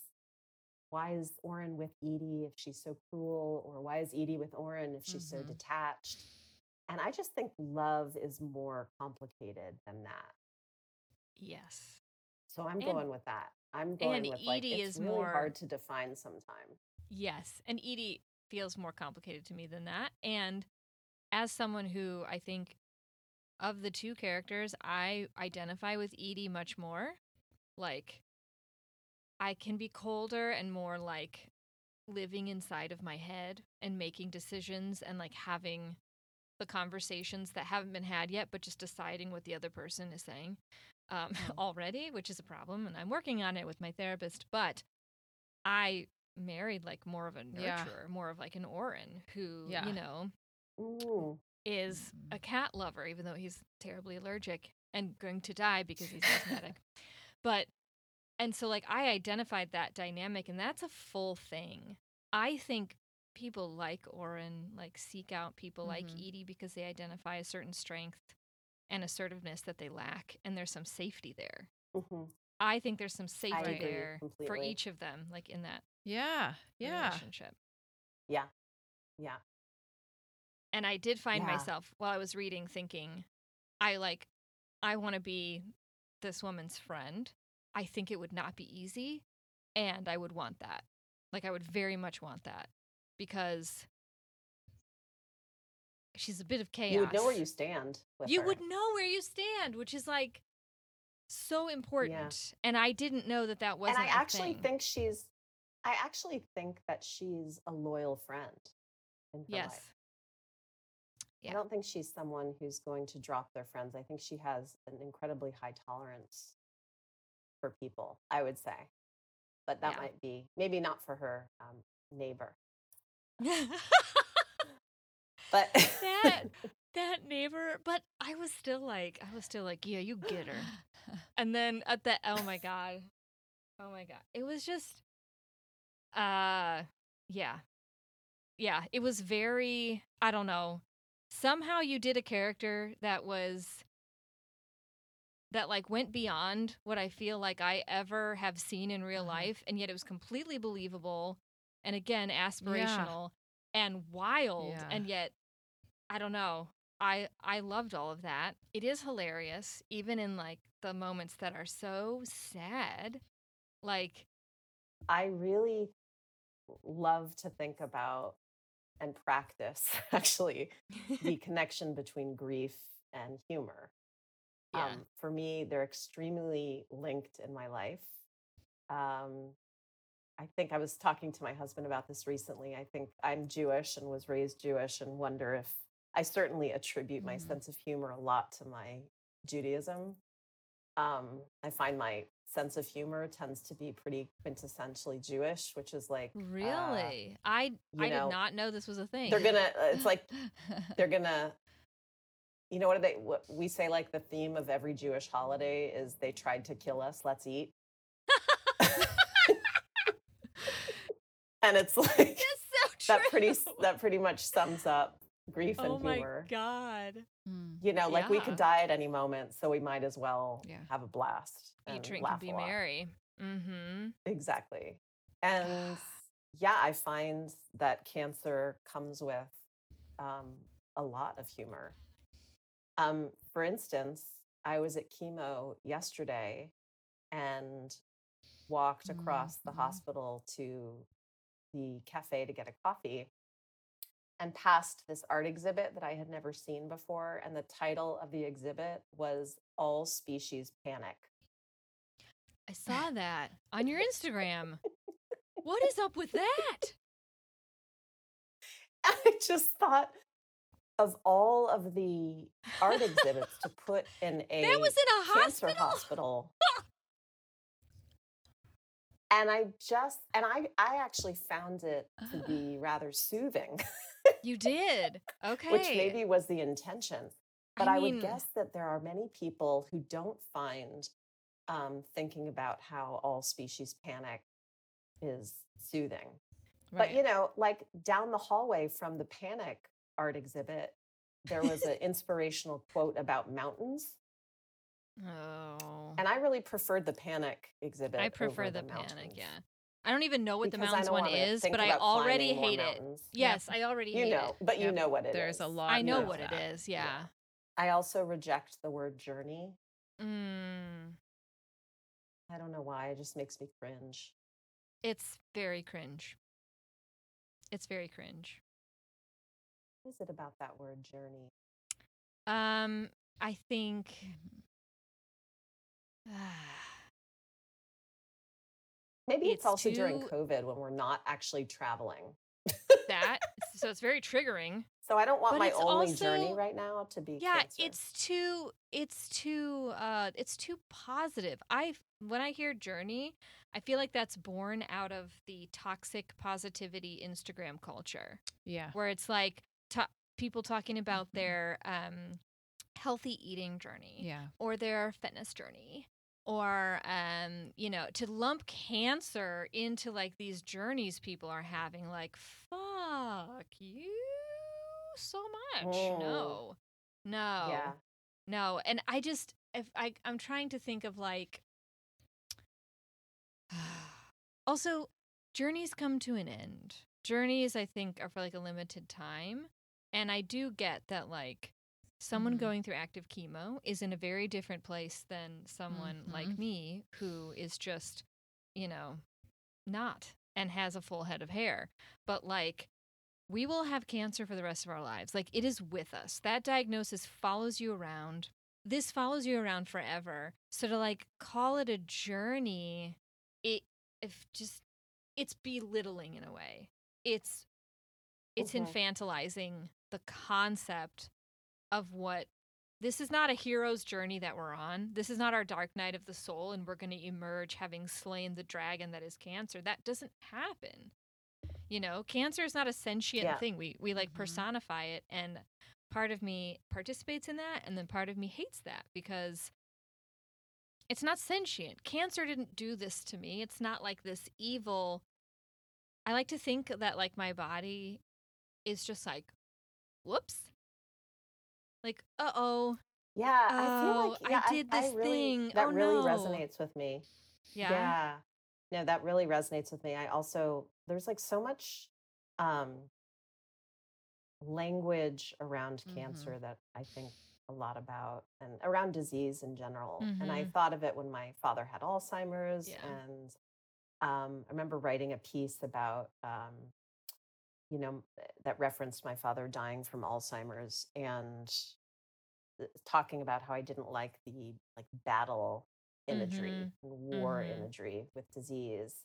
why is Oren with Edie if she's so cruel? Or why is Edie with Oren if she's so Mhm. detached? And I just think love is more complicated than that. Yes. So I'm And- going with that. I'm going and with like Edie it's is really more- hard to define sometimes. Yes. And Edie feels more complicated to me than that. And as someone who I think of the two characters, I identify with Edie much more. Like, I can be colder and more like living inside of my head and making decisions and like having the conversations that haven't been had yet, but just deciding what the other person is saying um, Mm. already, which is a problem. And I'm working on it with my therapist. But I married like more of a nurturer, Yeah. more of like an Oren who, Yeah. you know, Mm. is Mhm. a cat lover, even though he's terribly allergic and going to die because he's asthmatic. but, and so like I identified that dynamic, and that's a full thing. I think people like Oren like seek out people like Mhm. Edie because they identify a certain strength and assertiveness that they lack, and there's some safety there. Mhm. I think there's some safety agree there for each of them, like in that Yeah. Yeah. relationship. Yeah. Yeah. And I did find Yeah. myself while I was reading thinking, I like, I want to be this woman's friend. I think it would not be easy. And I would want that. Like, I would very much want that because she's a bit of chaos. You would know where you stand. With You her. would know where you stand, which is like so important. And I didn't know that that wasn't and I actually thing. think she's I actually think that she's a loyal friend in her yes. life. Yeah. I don't think she's someone who's going to drop their friends. I think she has an incredibly high tolerance for people, I would say. But that Yeah. might be maybe not for her um, neighbor. But that that neighbor but i was still like i was still like yeah you get her and then at the oh my god oh my god it was just uh yeah yeah it was very i don't know somehow you did a character that was that like went beyond what i feel like i ever have seen in real Uh-huh. life and yet it was completely believable and again aspirational and wild Yeah. and yet i don't know i i loved all of that it is hilarious even in like the moments that are so sad like I really love to think about and practice actually the connection between grief and humor. yeah Um, for me, they're extremely linked in my life. Um, I think I was talking to my husband about this recently. I think I'm Jewish and was raised Jewish, and wonder if I certainly attribute my Mhm. sense of humor a lot to my Judaism. Um, I find my sense of humor tends to be pretty quintessentially Jewish, which is like uh, really i i know, did not know this was a thing they're gonna. uh, It's like they're gonna you know what are they what we say like the theme of every jewish holiday is they tried to kill us let's eat and it's like That's so true. that pretty that pretty much sums up grief oh and humor. Oh my humor god Mm. you know like we could die at any moment so we might as well Yeah. have a blast eat and drink and be merry mm-hmm exactly and yeah i find that cancer comes with um, a lot of humor um, for instance i was at chemo yesterday and walked across the Mhm. hospital to the cafe to get a coffee and passed this art exhibit that i had never seen before and the title of the exhibit was all species panic. I saw that on your instagram. What is up with that? I just thought of all of the art exhibits to put in a that was in a cancer hospital? hospital. And I just and I I actually found it to be rather soothing, you did okay which maybe was the intention. But I, mean, would guess that there are many people who don't find um, thinking about how all species panic is soothing. But you know, like down the hallway from the Panic art exhibit, there was an inspirational quote about mountains, oh and I really preferred the Panic exhibit. i prefer the, the panic yeah I don't even know what the Because I mountains one is, but I already hate it. mountains. Yes, I already You know, it. but you Yep. know what it is. There's a lot. I know what it is, that. is. Yeah. I also reject the word journey. Mm, I don't know why. It just makes me cringe. it's very cringe. It's very cringe. What is it about that word journey? Um, I think Maybe it's, It's also during COVID when we're not actually traveling. that so it's very triggering. So I don't want But my only journey right now to be Yeah, cancer. it's too it's too uh it's too positive. I when I hear journey, I feel like that's born out of the toxic positivity Instagram culture Yeah. where it's like to- people talking about Mhm. their um healthy eating journey Yeah. or their fitness journey or um you know to lump cancer into like these journeys people are having like fuck you so much Mm. no no Yeah. no and i just if i i'm trying to think of like also journeys come to an end journeys i think are for like a limited time and i do get that like someone Mhm. going through active chemo is in a very different place than someone like Mhm. me who is just you know not and has a full head of hair but like we will have cancer for the rest of our lives like it is with us that diagnosis follows you around this follows you around forever so to like call it a journey it if just it's belittling in a way it's it's Mhm. infantilizing the concept of what this is not a hero's journey that we're on. This is not our dark night of the soul and we're going to emerge having slain the dragon that is cancer. That doesn't happen. You know, cancer is not a sentient Yeah. thing. We we like Mhm. personify it and part of me participates in that and then part of me hates that because it's not sentient. Cancer didn't do this to me. It's not like this evil I like to think that like my body is just like whoops. Like, uh-oh. Yeah, I feel Oh, like I yeah, did this really, thing. That Oh, really no. resonates with me. Yeah. Yeah. No, that really resonates with me. I also there's like so much um language around Mhm. cancer that I think a lot about and around disease in general. And I Mhm. thought of it when my father had Alzheimer's Yeah. and um, I remember writing a piece about um, you know that referenced my father dying from Alzheimer's and talking about how I didn't like the like battle imagery Mhm. and war Mhm. imagery with disease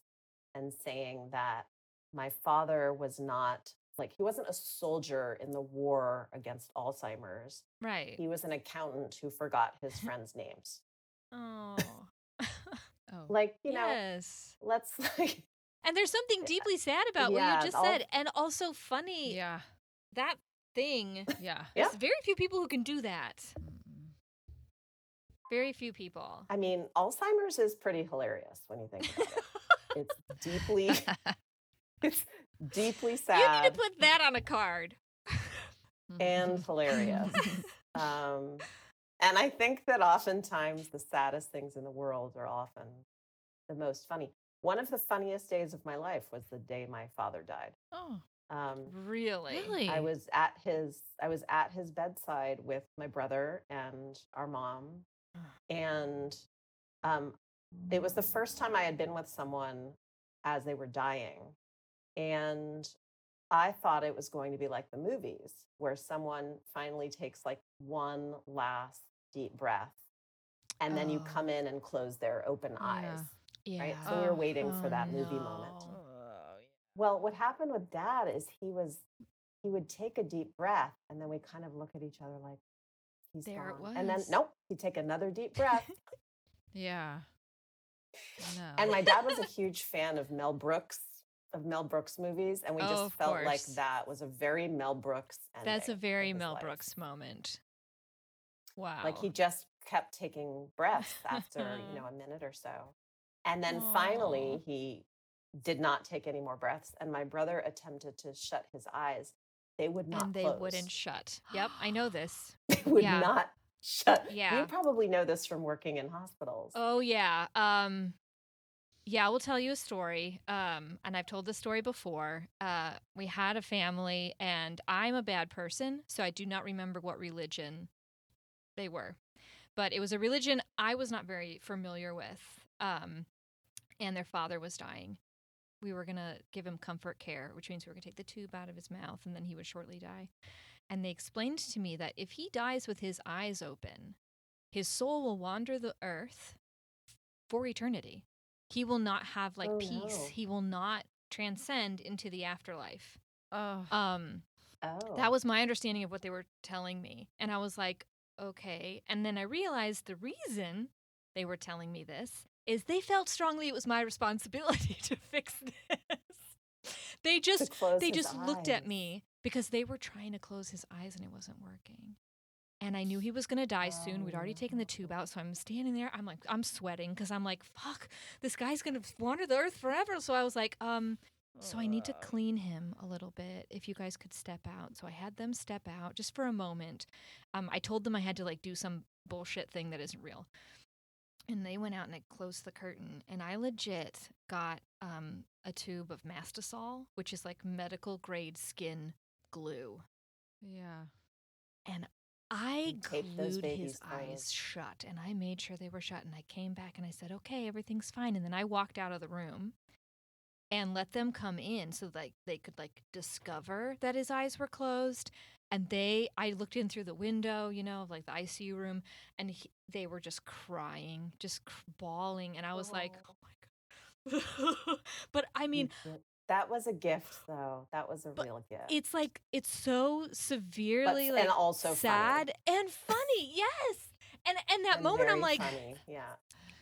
and saying that my father was not like he wasn't a soldier in the war against Alzheimer's. Right. He was an accountant who forgot his friends' names. Oh. Oh. Like, you know, yes. let's like And there's something deeply sad about Yeah, what you just all- said and also funny yeah. that thing. Yeah. Yeah. There's very few people who can do that. Mm. Very few people. I mean, Alzheimer's is pretty hilarious when you think about it. It's deeply it's deeply sad. You need to put that on a card. and hilarious. Um, and I think that oftentimes the saddest things in the world are often the most funny. One of the funniest days of my life was the day my father died. oh, Um, Really? really? I was at his I was at his bedside with my brother and our mom, and um, it was the first time I had been with someone as they were dying, and I thought it was going to be like the movies where someone finally takes like one last deep breath, and then you Oh. come in and close their open eyes. Yeah. Right, so we were oh, waiting for Oh, that movie moment. Oh, no. Well, what happened with dad is he was he would take a deep breath and then we kind of look at each other like he's There it gone. And then nope, he'd take another deep breath. yeah. No. and my dad was a huge fan of Mel Brooks of Mel Brooks movies and we Oh, just of felt like that was a very Mel Brooks That's a very Mel life. Brooks moment. Wow. Like he just kept taking breaths after, you know, a minute or so. And then Aw. finally he did not take any more breaths and my brother attempted to shut his eyes. They would not and they close. wouldn't shut. Yep, I know this. They would Yeah. not shut. Yeah. You probably know this from working in hospitals. Oh yeah. Um Yeah, I will tell you a story. Um, and I've told this story before. Uh, we had a family, and I'm a bad person, so I do not remember what religion they were. But it was a religion I was not very familiar with. Um, and their father was dying. We were going to give him comfort care, which means we were going to take the tube out of his mouth, and then he would shortly die. And they explained to me that if he dies with his eyes open, his soul will wander the earth for eternity. He will not have like Oh, peace. no. He will not transcend into the afterlife. Oh, Um, Oh. that was my understanding of what they were telling me. And I was like, okay. And then I realized the reason they were telling me this is they felt strongly it was my responsibility to fix this. They just they just looked at me because they were trying to close his eyes and it wasn't working. And I knew he was going to die soon. We'd already taken the tube out. So I'm standing there. I'm like, I'm sweating because I'm like, fuck, this guy's going to wander the earth forever. So I was like, um, so I need to clean him a little bit. If you guys could step out. So I had them step out just for a moment. Um, I told them I had to like do some bullshit thing that isn't real. And they went out and I closed the curtain. And I legit got um, a tube of Mastisol, which is like medical grade skin glue. yeah. And I You glued his babies eyes shut and I made sure they were shut. And I came back and I said, okay, everything's fine. And then I walked out of the room and let them come in so like they could like discover that his eyes were closed. And they, I looked in through the window, you know, like the ICU room, and he, they were just crying, just cr- bawling. And I was like, Oh. oh my God. but I mean, that was a gift, though. That was a real gift. it's like, it's so But- severely like and also funny. sad and funny. yes. And and that And moment I'm like, funny, yeah.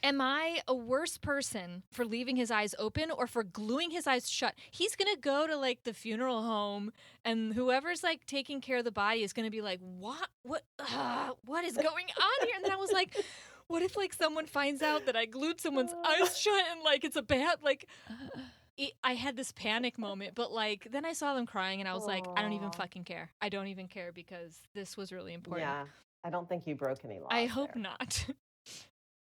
Am I a worse person for leaving his eyes open or for gluing his eyes shut? He's going to go to like the funeral home and whoever's like taking care of the body is going to be like, "What what uh, what is going on here?" And then I was like, what if like someone finds out that I glued someone's eyes shut and like it's a bad like it, I had this panic moment, but like then I saw them crying and I was like, I don't even fucking care. I don't even care because this was really important. Yeah. I don't think you broke any laws. I hope there. not.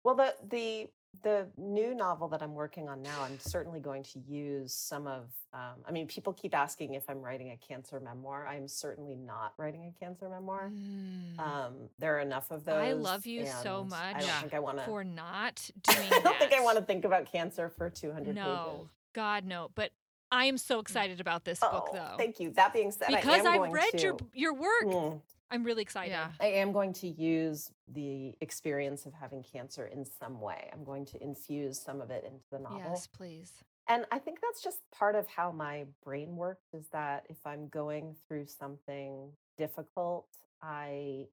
Well, the the the new novel that I'm working on now, I'm certainly going to use some of. Um, I mean, people keep asking if I'm writing a cancer memoir. I'm certainly not writing a cancer memoir. Mm. Um, there are enough of those. I love you so much I don't Yeah. think I want to. for not doing I don't think I want to think about cancer for 200 No, pages. God no. But I am so excited about this book Oh, though. Thank you. That being said, I because I've going read to, your your work. Mm, I'm really excited. Yeah. I am going to use the experience of having cancer in some way. I'm going to infuse some of it into the novel. Yes, please. And I think that's just part of how my brain works is that if I'm going through something difficult, I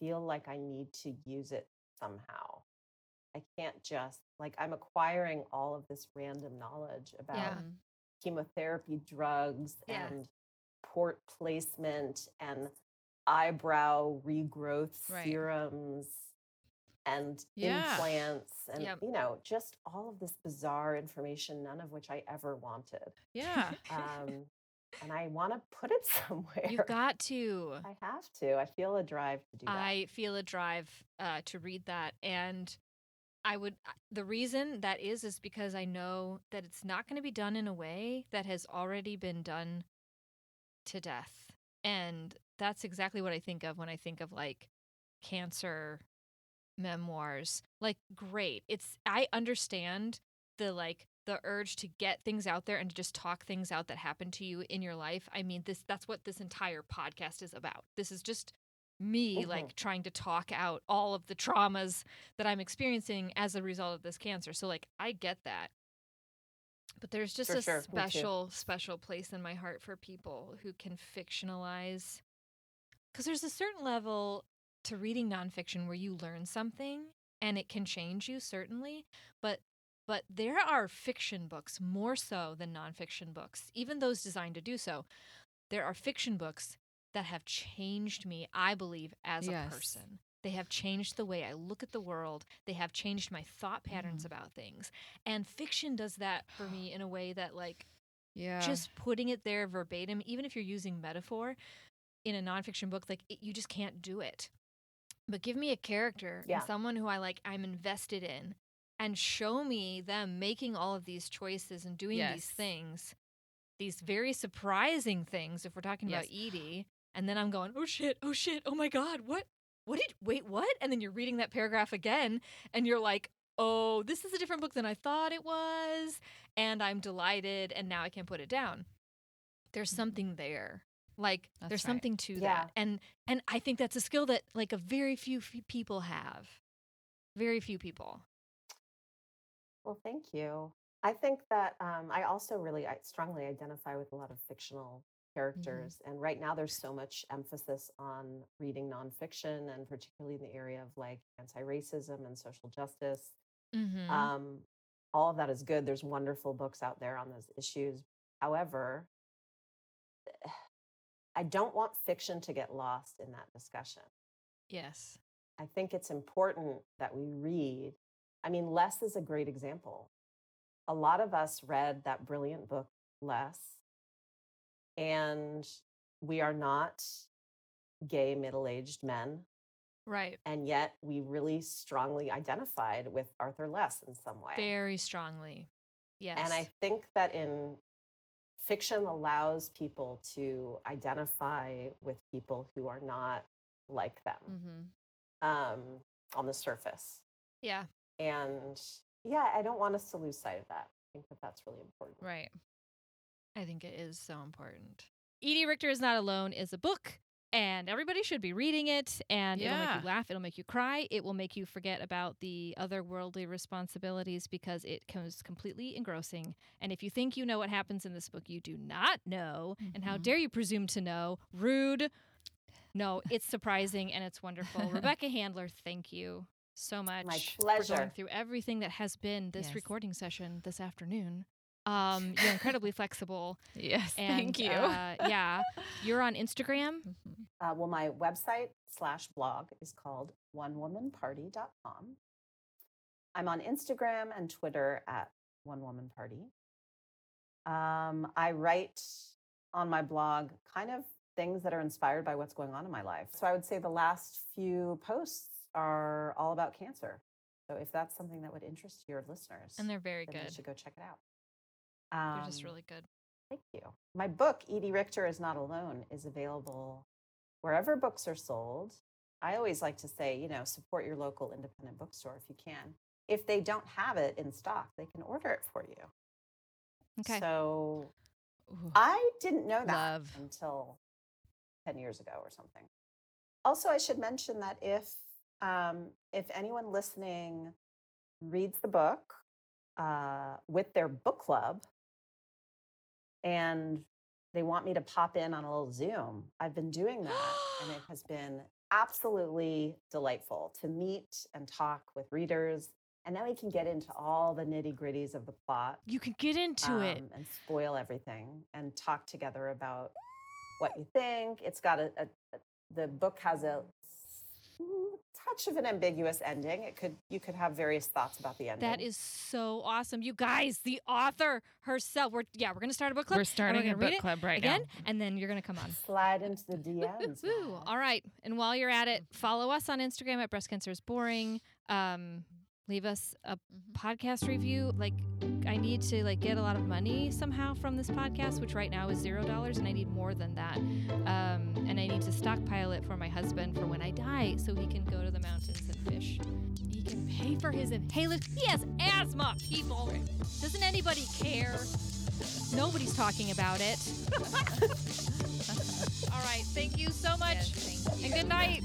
feel like I need to use it somehow. I can't just, like, I'm acquiring all of this random knowledge about Yeah. Chemotherapy drugs Yeah. and port placement and eyebrow regrowth Right. serums and Yeah. implants and Yep. you know just all of this bizarre information none of which i ever wanted Yeah. um, and i want to put it somewhere You've got to. i have to i feel a drive to do that I feel a drive uh, to read that, and I would. The reason that is is because I know that it's not going to be done in a way that has already been done to death, and that's exactly what I think of when I think of like cancer memoirs. Like, great, it's I understand the like the urge to get things out there and to just talk things out that happened to you in your life. I mean, this that's what this entire podcast is about. This is just me Mhm. like trying to talk out all of the traumas that I'm experiencing as a result of this cancer. So like I get that. But there's just For a sure, special special place in my heart for people who can fictionalize cuz there's a certain level to reading nonfiction where you learn something and it can change you certainly, but but there are fiction books more so than nonfiction books, even those designed to do so. There are fiction books that have changed me, I believe, as Yes. a person. They have changed the way I look at the world. They have changed my thought patterns Mhm. about things. And fiction does that for me in a way that, like, Yeah. just putting it there verbatim, even if you're using metaphor in a nonfiction book, like, it, you just can't do it. But give me a character Yeah. and someone who I like, I'm invested in, and show me them making all of these choices and doing Yes. these things, these very surprising things. If we're talking about Edie, and then I'm going, oh shit, oh shit, oh my god, what, what did, wait, what? And then you're reading that paragraph again, and you're like, oh, this is a different book than I thought it was, and I'm delighted, and now I can put it down. There's Mhm. something there. Like That's there's right. something to Yeah. that, and and I think that's a skill that like a very few f- people have. Very few people. Well, thank you. I think that um, I also really I strongly identify with a lot of fictional characters. And right now, there's so much emphasis on reading nonfiction, and particularly in the area of like anti racism and social justice. Mm-hmm. Um, all of that is good. There's wonderful books out there on those issues. However, I don't want fiction to get lost in that discussion. yes. I think it's important that we read. I mean, Less is a great example. A lot of us read that brilliant book, Less, and we are not gay middle aged men. Right. And yet we really strongly identified with Arthur Less in some way. Very strongly. Yes. And I think that in fiction allows people to identify with people who are not like them Mm-hmm. um, on the surface. yeah. And yeah, I don't want us to lose sight of that. I think that that's really important. Right. I think it is so important. Edie Richter is not alone is a book and everybody should be reading it and it'll make you laugh, it'll make you cry, it will make you forget about the otherworldly responsibilities because it comes completely engrossing. And if you think you know what happens in this book, you do not know. And how Mhm. dare you presume to know? Rude. No, it's surprising and it's wonderful. Rebecca Handler, thank you so much for going pleasure. through everything that has been this Yes. recording session this afternoon. Um, you're incredibly flexible. Yes. And, thank you. uh, yeah, you're on Instagram. Mhm. Uh, well, my website slash blog is called onewomanparty.com. I'm on Instagram and Twitter at One Woman Party. Um, I write on my blog kind of things that are inspired by what's going on in my life. So I would say the last few posts are all about cancer. So if that's something that would interest your listeners, And they're very then you good. should go check it out. They're just Um, really good. Thank you. My book, Edie Richter is Not Alone, is available wherever books are sold. I always like to say, you know, support your local independent bookstore if you can. If they don't have it in stock, they can order it for you. Okay. So Ooh. I didn't know that Love. until 10 years ago or something. Also, I should mention that if um, if anyone listening reads the book uh, with their book club and they want me to pop in on a little Zoom, I've been doing that and it has been absolutely delightful to meet and talk with readers. And now we can get into all the nitty gritties of the plot you can get into it. um, and spoil everything and talk together about what you think. It's got a, a, the book has a touch of an ambiguous ending. It could you could have various thoughts about the ending. That is so awesome. You guys, the author herself. We're yeah, we're gonna start a book club. We're starting gonna a book club right again, now. and then you're gonna come on. slide into the DMs. Woo. Matt. All right. And while you're at it, follow us on Instagram at breast cancer is boring. Um, leave us a Mhm. podcast review. Like I need to like get a lot of money somehow from this podcast, which right now is zero dollars, and I need more than that. Um, and I need to stockpile it for my husband for when I die, so he can go to the mountains and fish. He can pay for his inhalant. He has asthma, people. Doesn't anybody care? Nobody's talking about it. All right. Thank you so much. Yes, And good night.